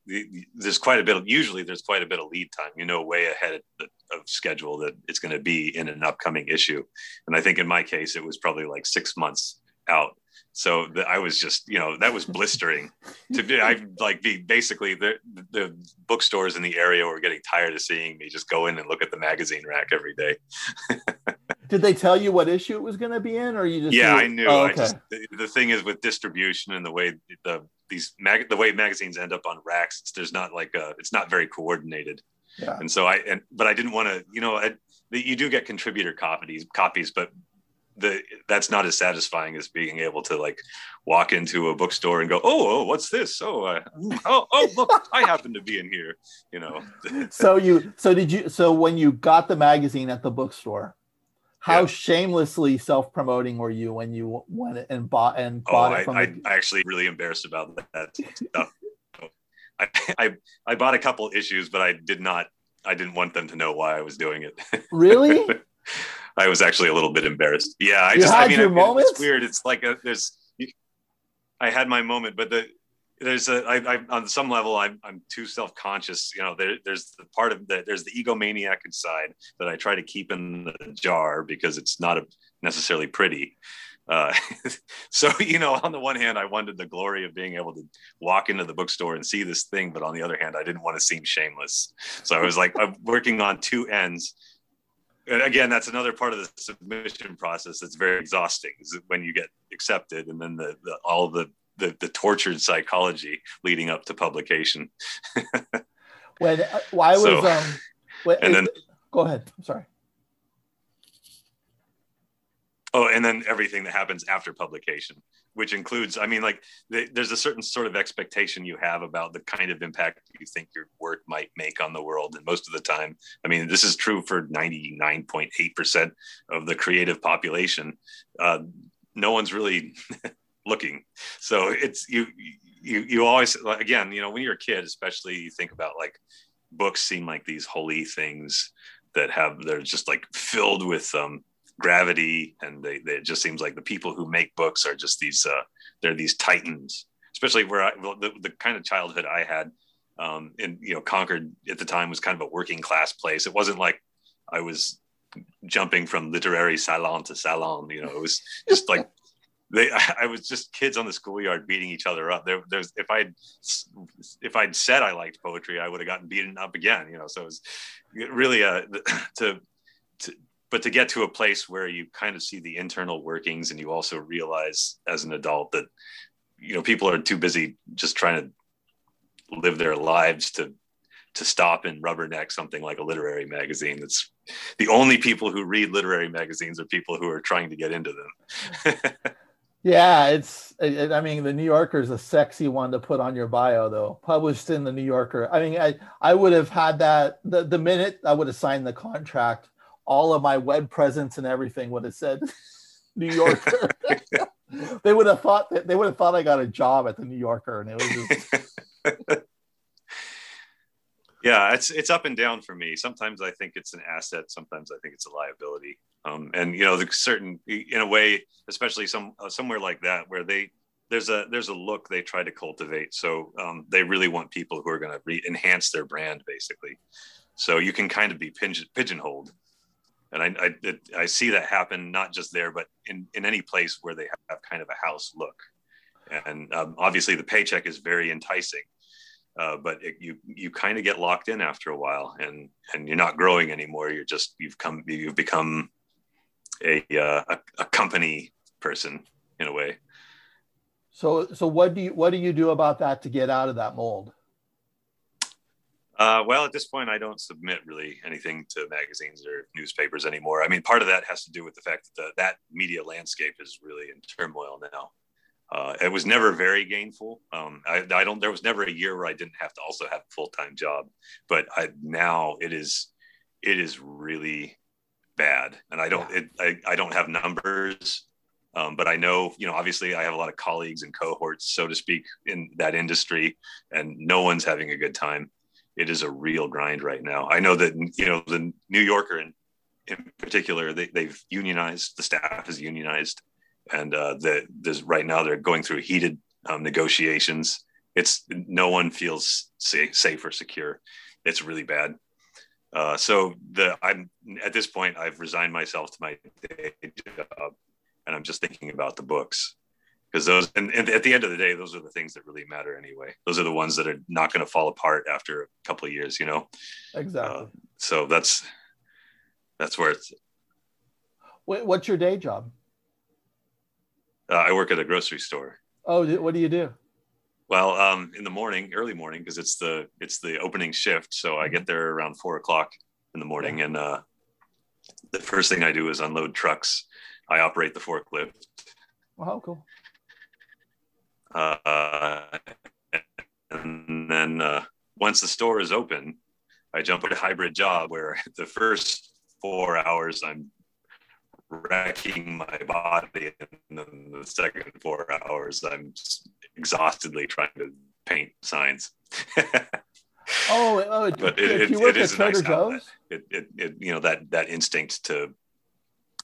there's quite a bit of usually there's quite a bit of lead time. You know, way ahead of, of schedule that it's going to be in an upcoming issue, and I think in my case it was probably like six months out so the, I was just, you know, that was blistering. to be, I like be basically the the bookstores in the area were getting tired of seeing me just go in and look at the magazine rack every day. Did they tell you what issue it was going to be in, or you just? Yeah, knew? I knew. Oh, okay. I just, the, the, thing is with distribution and the way the these mag the way magazines end up on racks, there's not like a, it's not very coordinated. Yeah. And so I and but I didn't want to, you know, I, you do get contributor copies copies, but the that's not as satisfying as being able to like walk into a bookstore and go, oh, oh what's this? Oh, uh, oh, oh, look, I happen to be in here. You know. so you, so did you? So when you got the magazine at the bookstore, how yeah. shamelessly self-promoting were you when you went and bought and oh, bought oh, it from? I, the... I actually really embarrassed about that stuff. I, I I bought a couple issues, but I did not. I didn't want them to know why I was doing it. Really? I was actually a little bit embarrassed. Yeah, I you just, I mean, it, it's weird. It's like a, there's, I had my moment, but the, there's a, I, I, on some level, I'm, I'm too self-conscious. You know, there, there's the part of the, there's the egomaniac inside that I try to keep in the jar because it's not a, necessarily pretty. Uh, so you know, on the one hand, I wanted the glory of being able to walk into the bookstore and see this thing, but on the other hand, I didn't want to seem shameless. So I was like, I'm working on two ends and again that's another part of the submission process that's very exhausting is when you get accepted and then the, the all the, the, the tortured psychology leading up to publication. When uh, well, was so, um when, and then go ahead i'm sorry oh and then everything that happens after publication which includes i mean like there's a certain sort of expectation you have about the kind of impact you think your work might make on the world. And most of the time i mean this is true for 99.8% of the creative population. Uh, no one's really looking. So it's you you you always again you know when you're a kid especially you think about like books seem like these holy things that have they're just like filled with um gravity and they, they, it just seems like the people who make books are just these uh, they're these titans. Especially where I, the, the kind of childhood i had um, in you know concord at the time was kind of a working class place. It wasn't like i was jumping from literary salon to salon you know it was just like they I, was just kids on the schoolyard beating each other up. There there's if i'd if i'd said i liked poetry i would have gotten beaten up again you know so it was really uh to to, but to get to a place where you kind of see the internal workings and you also realize as an adult that you know people are too busy just trying to live their lives to to stop and rubberneck something like a literary magazine. That's the only people who read literary magazines are people who are trying to get into them. Yeah it's it, i mean the new yorker is a sexy one to put on your bio though. Published in the new yorker. I mean i i would have had that the, the minute i would have signed the contract all of my web presence and everything would have said New Yorker. they would have thought that they would have thought I got a job at the New Yorker, and it was just. yeah, it's it's up and down for me. Sometimes I think it's an asset. Sometimes I think it's a liability. Um, and you know, the certain in a way, especially some uh, somewhere like that where they there's a there's a look they try to cultivate. So um, they really want people who are going to re- enhance their brand, basically. So you can kind of be pigeon, pigeonholed and I, I, I see that happen not just there, but in, in any place where they have kind of a house look. And um, obviously, the paycheck is very enticing. uh, but it, you you kind of get locked in after a while, and and you're not growing anymore. You're just you've come you've become a uh, a, a company person in a way. So so what do you what do you do about that to get out of that mold? Uh, well, at this point, I don't submit really anything to magazines or newspapers anymore. I mean, part of that has to do with the fact that the, that media landscape is really in turmoil now. Uh, it was never very gainful. Um, I, I, don't. There was never a year where I didn't have to also have a full time job, but I, now it is, it is really bad, and I don't. Yeah. It, I, I don't have numbers, um, but I know, you know, obviously, I have a lot of colleagues and cohorts, so to speak, in that industry, and no one's having a good time it is a real grind right now. I know that you know the New Yorker in, in particular, they, they've unionized. The staff is unionized, and uh, the there's right now they're going through heated um, negotiations. It's no one feels safe, safe or secure. It's really bad. Uh, so the I'm at this point I've resigned myself to my day job, and I'm just thinking about the books because those and, and, at the end of the day those are the things that really matter anyway. Those are the ones that are not going to fall apart after a couple of years you know? Exactly. Uh, so that's that's where it's what's your day job? Uh, i work at a grocery store. Oh what do you do? Well um, in the morning early morning because it's the it's the opening shift so i get there around four o'clock in the morning and uh, the first thing i do is unload trucks. I operate the forklift. Wow, cool. Uh, and then uh, once the store is open, I jump at a hybrid job where the first four hours I'm wrecking my body, and then the second four hours I'm exhaustedly trying to paint signs. oh, oh but it, it, you work at Trader nice Joe's? It, it, it, you know, that that instinct to,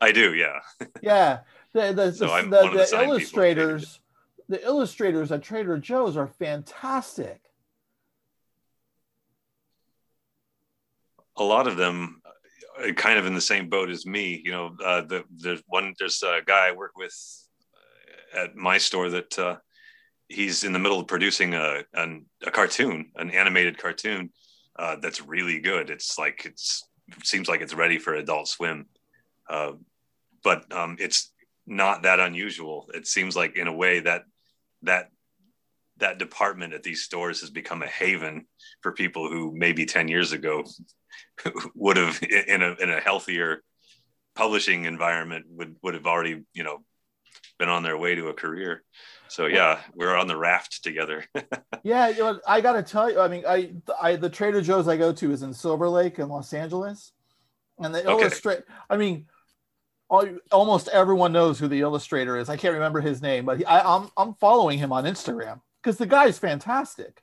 I do, yeah. yeah, the the, so the, the, the illustrators the illustrators at Trader Joe's are fantastic. A lot of them uh, kind of in the same boat as me. You know, uh, the, there's one, there's a guy I work with uh, at my store that uh, he's in the middle of producing a, an, a cartoon, an animated cartoon uh, that's really good. It's like, it's, it seems like it's ready for adult swim. Uh, but um, it's not that unusual. It seems like in a way that that that department at these stores has become a haven for people who maybe 10 years ago would have in a, in a healthier publishing environment would, would have already, you know, been on their way to a career. So yeah, we're on the raft together. yeah. You know, I got to tell you, I mean, I, I, the Trader Joe's I go to is in Silver Lake in Los Angeles and they oh, okay. illustrate, I mean, almost everyone knows who the illustrator is. I can't remember his name, but he, I, am I'm, I'm following him on Instagram because the guy's fantastic,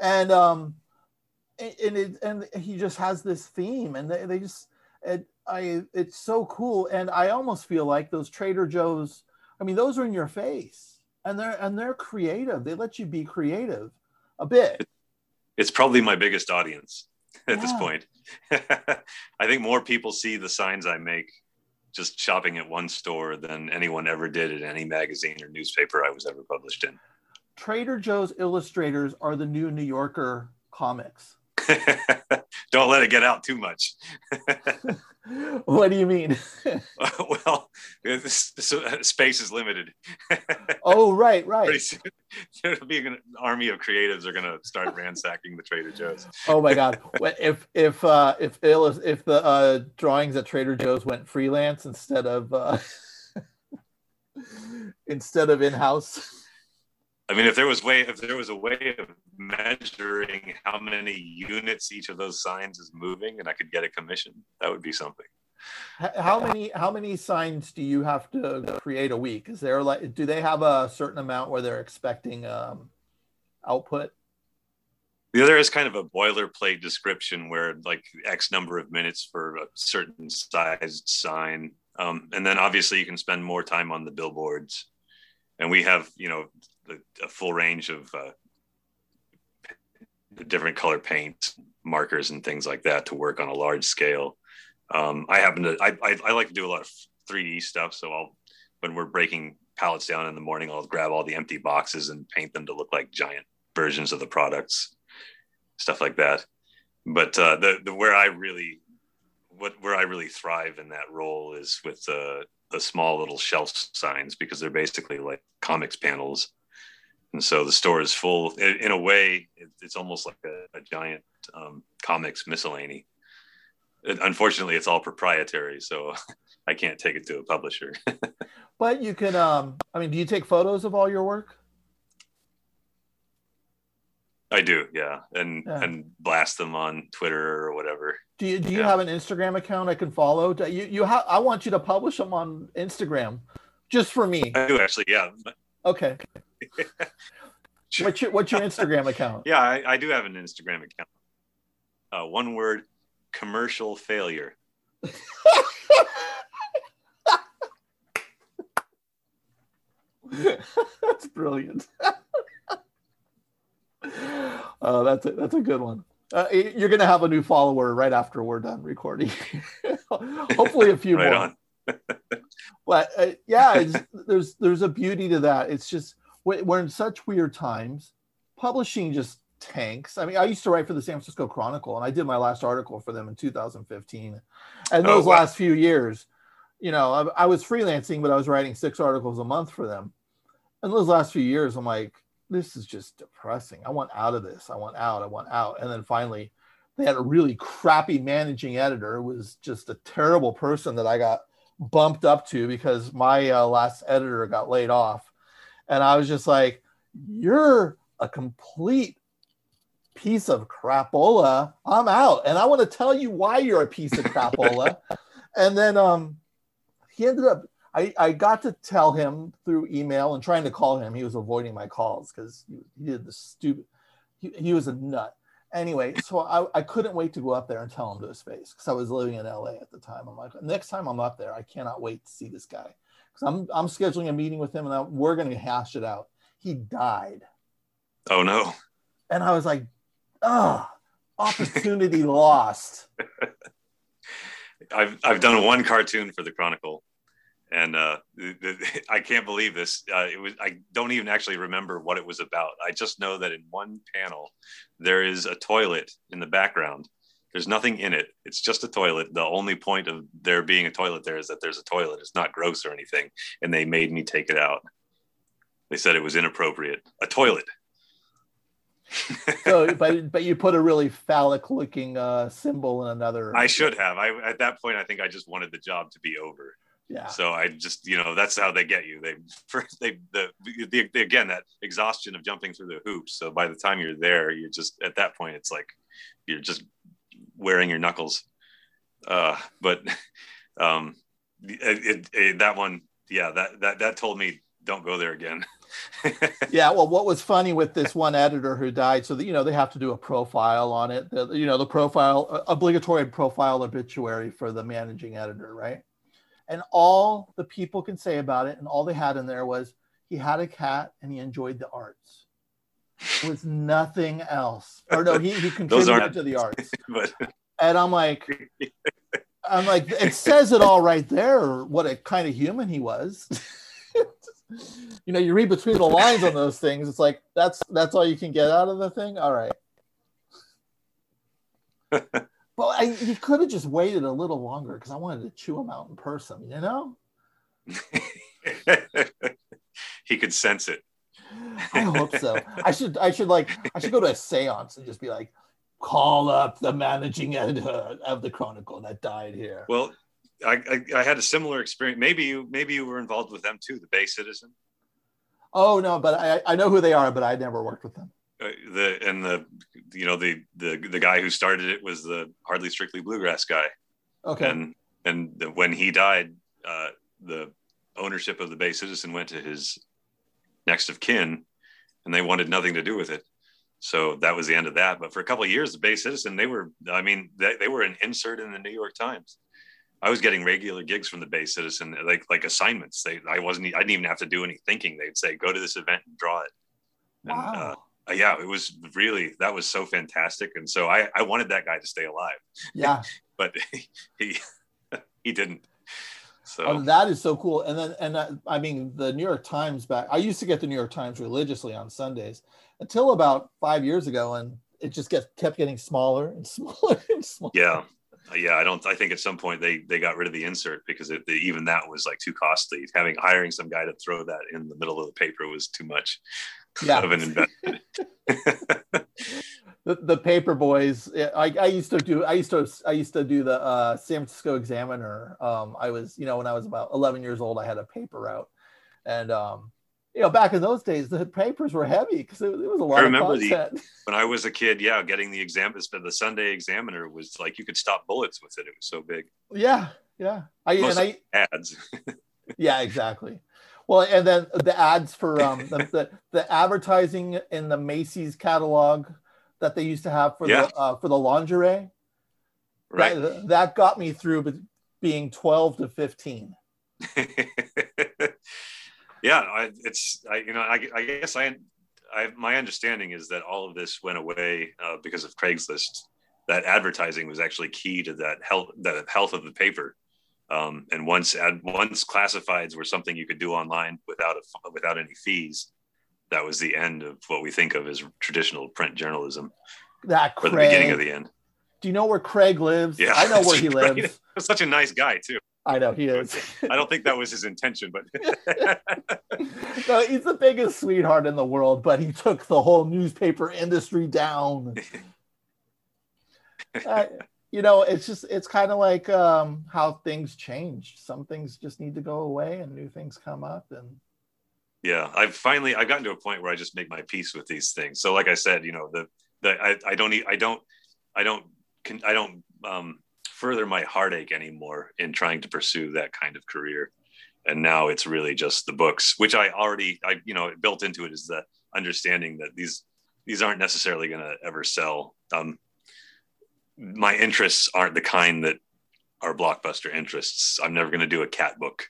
and um, and it, and he just has this theme, and they, they just it, I it's so cool, and I almost feel like those Trader Joe's. I mean, those are in your face, and they're and they're creative. They let you be creative a bit. It's probably my biggest audience at yeah. this point. I think more people see the signs I make just shopping at one store than anyone ever did at any magazine or newspaper I was ever published in. Trader Joe's illustrators are the new New Yorker comics. Don't let it get out too much. what do you mean? well, this, this, uh, space is limited. oh, right, right. There'll be an army of creatives are going to start ransacking the Trader Joe's. oh my God! If if uh, if if the uh, drawings at Trader Joe's went freelance instead of uh, instead of in house. I mean, if there was way, if there was a way of measuring how many units each of those signs is moving, and I could get a commission, that would be something. How many how many signs do you have to create a week? Is there like do they have a certain amount where they're expecting um, output? The other is kind of a boilerplate description where like X number of minutes for a certain sized sign, um, and then obviously you can spend more time on the billboards. And we have you know a full range of uh, different color paints, markers and things like that to work on a large scale. Um, I happen to, I, I, I, like to do a lot of 3D stuff. So I'll, when we're breaking pallets down in the morning, I'll grab all the empty boxes and paint them to look like giant versions of the products. stuff like that. But uh, the the where I really what where I really thrive in that role is with the the small little shelf signs because they're basically like comics panels, and so the store is full. In, in a way, it, it's almost like a, a giant um, comics miscellany. It, unfortunately, it's all proprietary, so I can't take it to a publisher. but you can. Um, I mean, do you take photos of all your work? I do, yeah, and yeah. and blast them on Twitter or whatever. Do you do you yeah. have an Instagram account I can follow? Do you you have I want you to publish them on Instagram, just for me. I do actually, yeah. Okay. what's your what's your Instagram account? Yeah, I, I do have an Instagram account. Uh, one word: commercial failure. That's brilliant. Oh, that's a, that's a good one. Uh, you're going to have a new follower right after we're done recording. Hopefully, a few right more. but uh, yeah, there's there's a beauty to that. It's just we're in such weird times. Publishing just tanks. I mean, I used to write for the San Francisco Chronicle, and I did my last article for them in 2015. And those oh, wow. last few years, you know, I, I was freelancing, but I was writing six articles a month for them. And those last few years, I'm like, this is just depressing. I want out of this. I want out. I want out. And then finally, they had a really crappy managing editor. It was just a terrible person that I got bumped up to because my uh, last editor got laid off. And I was just like, you're a complete piece of crapola. I'm out. And I want to tell you why you're a piece of crapola. and then um, he ended up I, I got to tell him through email and trying to call him. He was avoiding my calls because he, he, did the stupid, he, he was a nut. Anyway, so I, I couldn't wait to go up there and tell him to his face because I was living in LA at the time. I'm like, next time I'm up there, I cannot wait to see this guy because I'm, I'm scheduling a meeting with him and I, we're going to hash it out. He died. Oh, no. And I was like, oh, opportunity lost. I've, I've done one cartoon for the Chronicle and uh, the, the, I can't believe this. Uh, it was I don't even actually remember what it was about. I just know that in one panel there is a toilet in the background. There's nothing in it. It's just a toilet. The only point of there being a toilet there is that there's a toilet. It's not gross or anything. And they made me take it out. They said it was inappropriate. A toilet. so, but but you put a really phallic looking uh, symbol in another. I should have. I at that point I think I just wanted the job to be over yeah so i just you know that's how they get you they first they the, the, the, again that exhaustion of jumping through the hoops so by the time you're there you're just at that point it's like you're just wearing your knuckles. Uh but um it, it, it, that one yeah that that that told me don't go there again. Yeah well what was funny with this one editor who died so that you know they have to do a profile on it the, you know the profile obligatory profile obituary for the managing editor right? And all the people can say about it, and all they had in there was he had a cat and he enjoyed the arts. Was nothing else. Or no, he, he contributed to the arts. but... And I'm like, I'm like, it says it all right there, what a kind of human he was. you know, you read between the lines on those things. It's like that's that's all you can get out of the thing. All right. Well, I, he could have just waited a little longer because I wanted to chew him out in person, you know? he could sense it. I hope so. I should I should like I should go to a seance and just be like, call up the managing editor of the Chronicle that died here. Well, I, I, I had a similar experience. Maybe you maybe you were involved with them too, the Bay Citizen. Oh no, but I, I know who they are, but I never worked with them. Uh, the and the you know the the the guy who started it was the hardly strictly bluegrass guy. Okay. And and the, when he died, uh, the ownership of the Bay Citizen went to his next of kin, and they wanted nothing to do with it. So that was the end of that. But for a couple of years, the Bay Citizen, they were, I mean, they, they were an insert in the New York Times. I was getting regular gigs from the Bay Citizen, like like assignments. They, I wasn't, I didn't even have to do any thinking. They'd say, "Go to this event and draw it." And, wow. Uh, uh, yeah, it was really that was so fantastic, and so I I wanted that guy to stay alive. Yeah, but he he didn't. So oh, that is so cool. And then and uh, I mean the New York Times back. I used to get the New York Times religiously on Sundays until about five years ago, and it just gets kept getting smaller and smaller and smaller. Yeah, yeah. I don't. I think at some point they they got rid of the insert because it, even that was like too costly. Having hiring some guy to throw that in the middle of the paper was too much Yeah. of an investment. the, the paper boys I, I used to do i used to i used to do the uh, san francisco examiner um, i was you know when i was about 11 years old i had a paper route and um, you know back in those days the papers were heavy because it, it was a lot I of remember the- when I was a kid, yeah, getting the exam, the Sunday Examiner was like you could stop bullets with it. It was so big. yeah yeah i Most and i Ads. yeah exactly well and then the ads for um the, the, the advertising in the macy's catalog that they used to have for Yeah. the uh, for the lingerie right. that, that got me through but being 12 to 15 yeah, I, it's I, you know I, I guess I, I my understanding is that all of this went away uh, because of Craigslist. That advertising was actually key to that health the health of the paper. Um, and once ad, once classifieds were something you could do online without a, without any fees, that was the end of what we think of as traditional print journalism, that or Craig, the beginning of the end. do you know where Craig lives? Yeah, I know where he right. lives. Such a nice guy too. I know he is. I don't think that was his intention, but no, he's the biggest sweetheart in the world, but he took the whole newspaper industry down. Uh, you know, it's just it's kind of like um, how things change. Some things just need to go away, and new things come up. And yeah i've finally i've gotten to a point where i just make my peace with these things. So like i said you know the the i, I don't i don't i don't i don't um further my heartache anymore in trying to pursue that kind of career. And now it's really just the books which i already i you know built into it is the understanding that these these aren't necessarily going to ever sell. Um my interests aren't the kind that are blockbuster interests. I'm never going to do a cat book.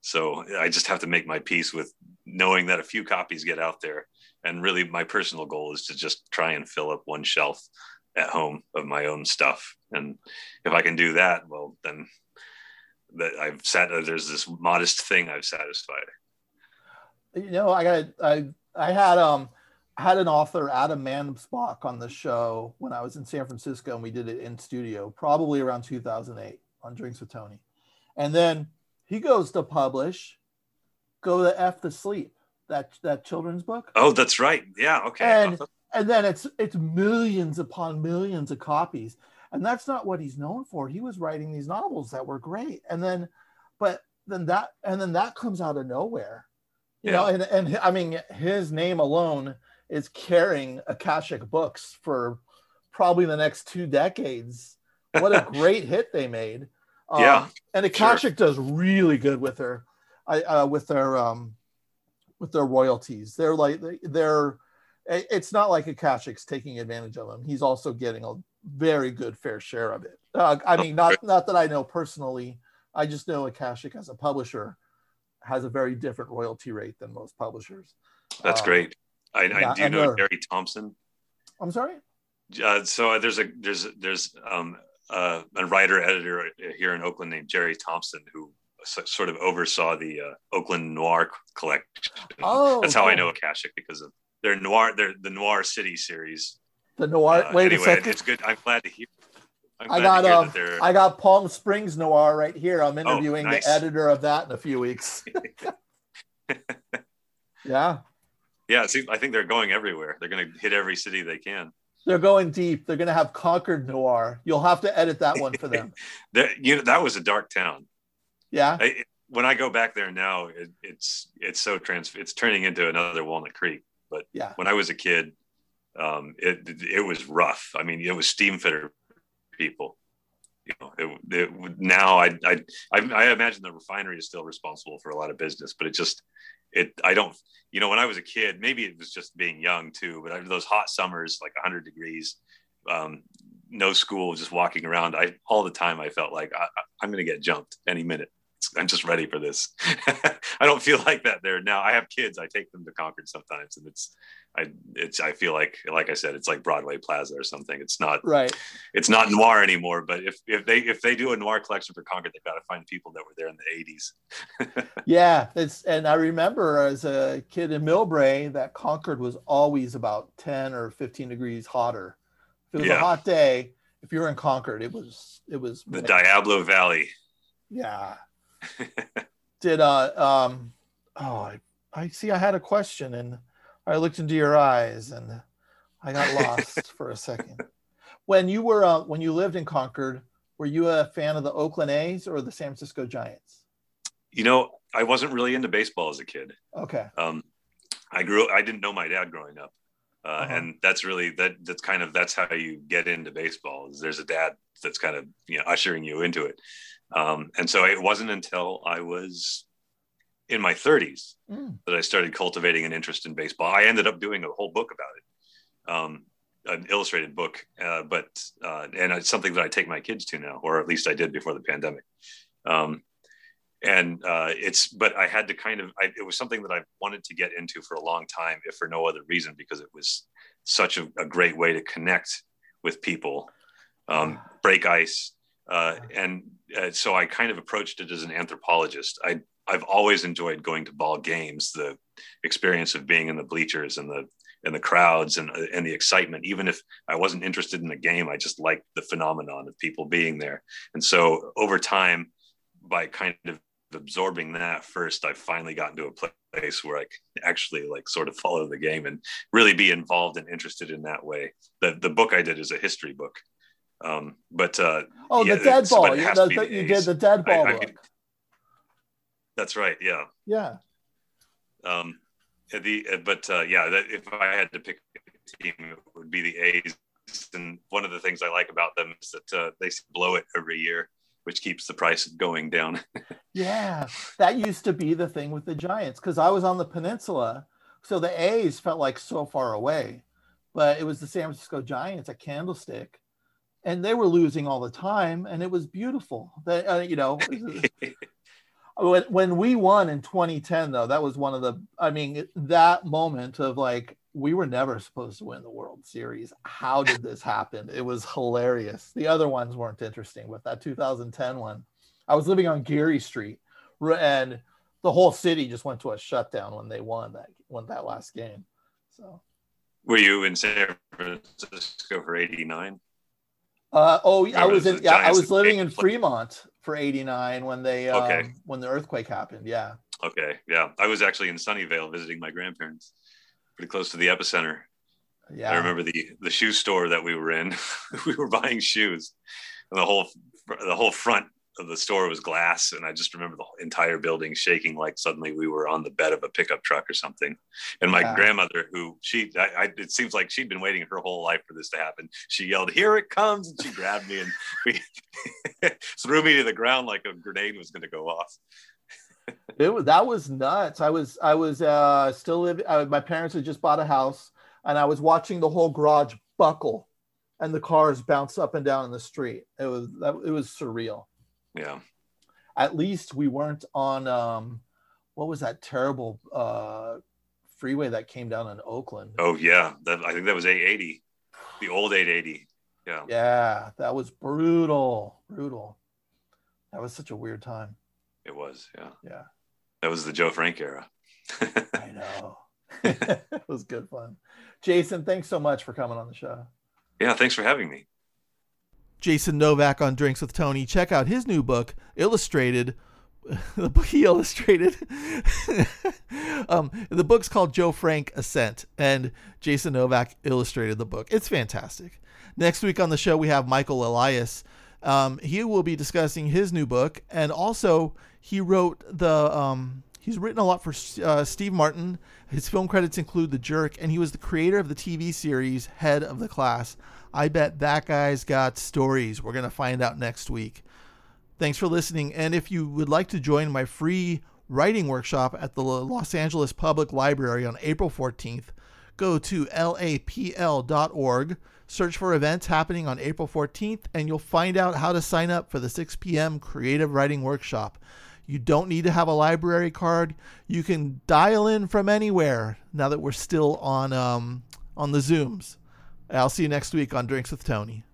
So I just have to make my peace with knowing that a few copies get out there. And really, my personal goal is to just try and fill up one shelf at home of my own stuff. And if I can do that, well, then that I've sat there's this modest thing I've satisfied. you know, I got I I had um I had an author Adam Mansbach on the show when I was in San Francisco, and we did it in studio, probably around 2008 on Drinks with Tony, and then he goes to publish "Go the F to Sleep" that that children's book, Oh, that's right. Yeah. Okay. And- and then it's it's millions upon millions of copies, and that's not what he's known for. He was writing these novels that were great, and then, but then that and then that comes out of nowhere, you know. And and I mean, his name alone is carrying Akashic Books for probably the next two decades. What a great hit they made! Um, Yeah, and Akashic does really good with their, I uh, with their um, with their royalties. They're like they're. It's not like Akashic's taking advantage of him. He's also getting a very good fair share of it. Uh, I mean, not not that I know personally. I just know Akashic as a publisher has a very different royalty rate than most publishers. that's Um, great. I, yeah, I do you know they're- Jerry Thompson. I'm sorry. Uh, so there's a there's there's um, uh, a writer editor here in Oakland named Jerry Thompson who sort of oversaw the uh, Oakland Noir collection. Oh, That's how I know Akashic because of their noir, their the Noir City series. The Noir. Uh, wait anyway, a second. it's good. I'm glad to hear. I got um. I got Palm Springs Noir right here. I'm interviewing Oh, nice. the editor of that in a few weeks. yeah, yeah, see, I think they're going everywhere. They're going to hit every city they can. they're going deep. They're going to have Concord Noir. You'll have to edit that one for them. That you know that was a dark town. Yeah, I, when I go back there now, it, it's it's so trans. It's turning into another Walnut Creek. But Yeah. when I was a kid, um, it it was rough. I mean, it was steam fitter people. You know, it, it, now I, I I I imagine the refinery is still responsible for a lot of business, but it just it I don't you know when I was a kid, maybe it was just being young too. But after those hot summers, like 100 degrees, um, no school, just walking around, I all the time I felt like I, I'm going to get jumped any minute. I'm just ready for this. I don't feel like that there now. I have kids. I take them to Concord sometimes, and it's I it's I feel like like I said, it's like Broadway Plaza or something. It's not right. It's not noir anymore. But if if they if they do a noir collection for Concord, they've got to find people that were there in the 80s. yeah, it's and I remember as a kid in Millbrae that Concord was always about 10 or 15 degrees hotter. If it was yeah. a hot day, if you were in Concord, it was it was the Diablo Valley. Yeah. Did uh um oh I, I see I had a question and I looked into your eyes and I got lost for a second. When you were uh, when you lived in Concord, were you a fan of the Oakland A's or the San Francisco Giants? You know, I wasn't really into baseball as a kid. Okay. Um, I grew. I didn't know my dad growing up, uh, uh-huh. and that's really that. That's kind of that's how you get into baseball. Is there's a dad that's kind of you know ushering you into it, um, and so it wasn't until I was in my 30s mm. that I started cultivating an interest in baseball. I ended up doing a whole book about it, um, an illustrated book, uh, but uh, and it's something that I take my kids to now, or at least I did before the pandemic. Um, and uh, it's, but I had to kind of, I, it was something that I wanted to get into for a long time, if for no other reason, because it was such a, a great way to connect with people, um, break ice, uh, and uh, so I kind of approached it as an anthropologist. I I've always enjoyed going to ball games, the experience of being in the bleachers and the and the crowds and and the excitement. Even if I wasn't interested in the game, I just liked the phenomenon of people being there. And so over time, by kind of absorbing that first, I finally got into a place where I could actually like sort of follow the game and really be involved and interested in that way. The the book I did is a history book. Um, but uh, oh, yeah, the dead ball. You, the, the, you did the dead ball I, book. I, that's right. Yeah. Yeah. Um, the but uh, yeah, that if I had to pick a team, it would be the A's. And one of the things I like about them is that uh, they blow it every year, which keeps the price going down. yeah, that used to be the thing with the Giants because I was on the peninsula, so the A's felt like so far away, but it was the San Francisco Giants at Candlestick, and they were losing all the time, and it was beautiful. That uh, you know. when, when we won in 2010 though that was one of the i mean that moment of like we were never supposed to win the world series how did this happen it was hilarious the other ones weren't interesting but that 2010 one i was living on geary street and the whole city just went to a shutdown when they won that won that last game so were you in san francisco for 89 uh, oh, I was in. Yeah, I was living in Fremont for '89 when they um, okay. when the earthquake happened. Yeah. Okay. Yeah, I was actually in Sunnyvale visiting my grandparents, pretty close to the epicenter. Yeah. I remember the the shoe store that we were in. we were buying shoes, and the whole the whole front of the store was glass and i just remember the entire building shaking like suddenly we were on the bed of a pickup truck or something and my yeah. grandmother who she I, I, it seems like she'd been waiting her whole life for this to happen she yelled here it comes and she grabbed me and we threw me to the ground like a grenade was going to go off it was that was nuts i was i was uh still living uh, my parents had just bought a house and i was watching the whole garage buckle and the cars bounce up and down in the street it was that it was surreal yeah. At least we weren't on um, what was that terrible uh, freeway that came down in Oakland? Oh yeah, that I think that was 880, the old 880. Yeah. Yeah, that was brutal, brutal. That was such a weird time. It was, yeah. Yeah. That was the Joe Frank era. I know. it was good fun. Jason, thanks so much for coming on the show. Yeah, thanks for having me. Jason Novak on Drinks with Tony. Check out his new book, Illustrated. the book he illustrated. um, the book's called Joe Frank Ascent, and Jason Novak illustrated the book. It's fantastic. Next week on the show, we have Michael Elias. Um, he will be discussing his new book, and also he wrote the. Um, he's written a lot for uh, Steve Martin. His film credits include The Jerk, and he was the creator of the TV series Head of the Class. I bet that guy's got stories. We're going to find out next week. Thanks for listening. And if you would like to join my free writing workshop at the Los Angeles Public Library on April 14th, go to lapl.org, search for events happening on April 14th, and you'll find out how to sign up for the 6 p.m. creative writing workshop. You don't need to have a library card. You can dial in from anywhere now that we're still on um, on the Zooms. I'll see you next week on Drinks with Tony.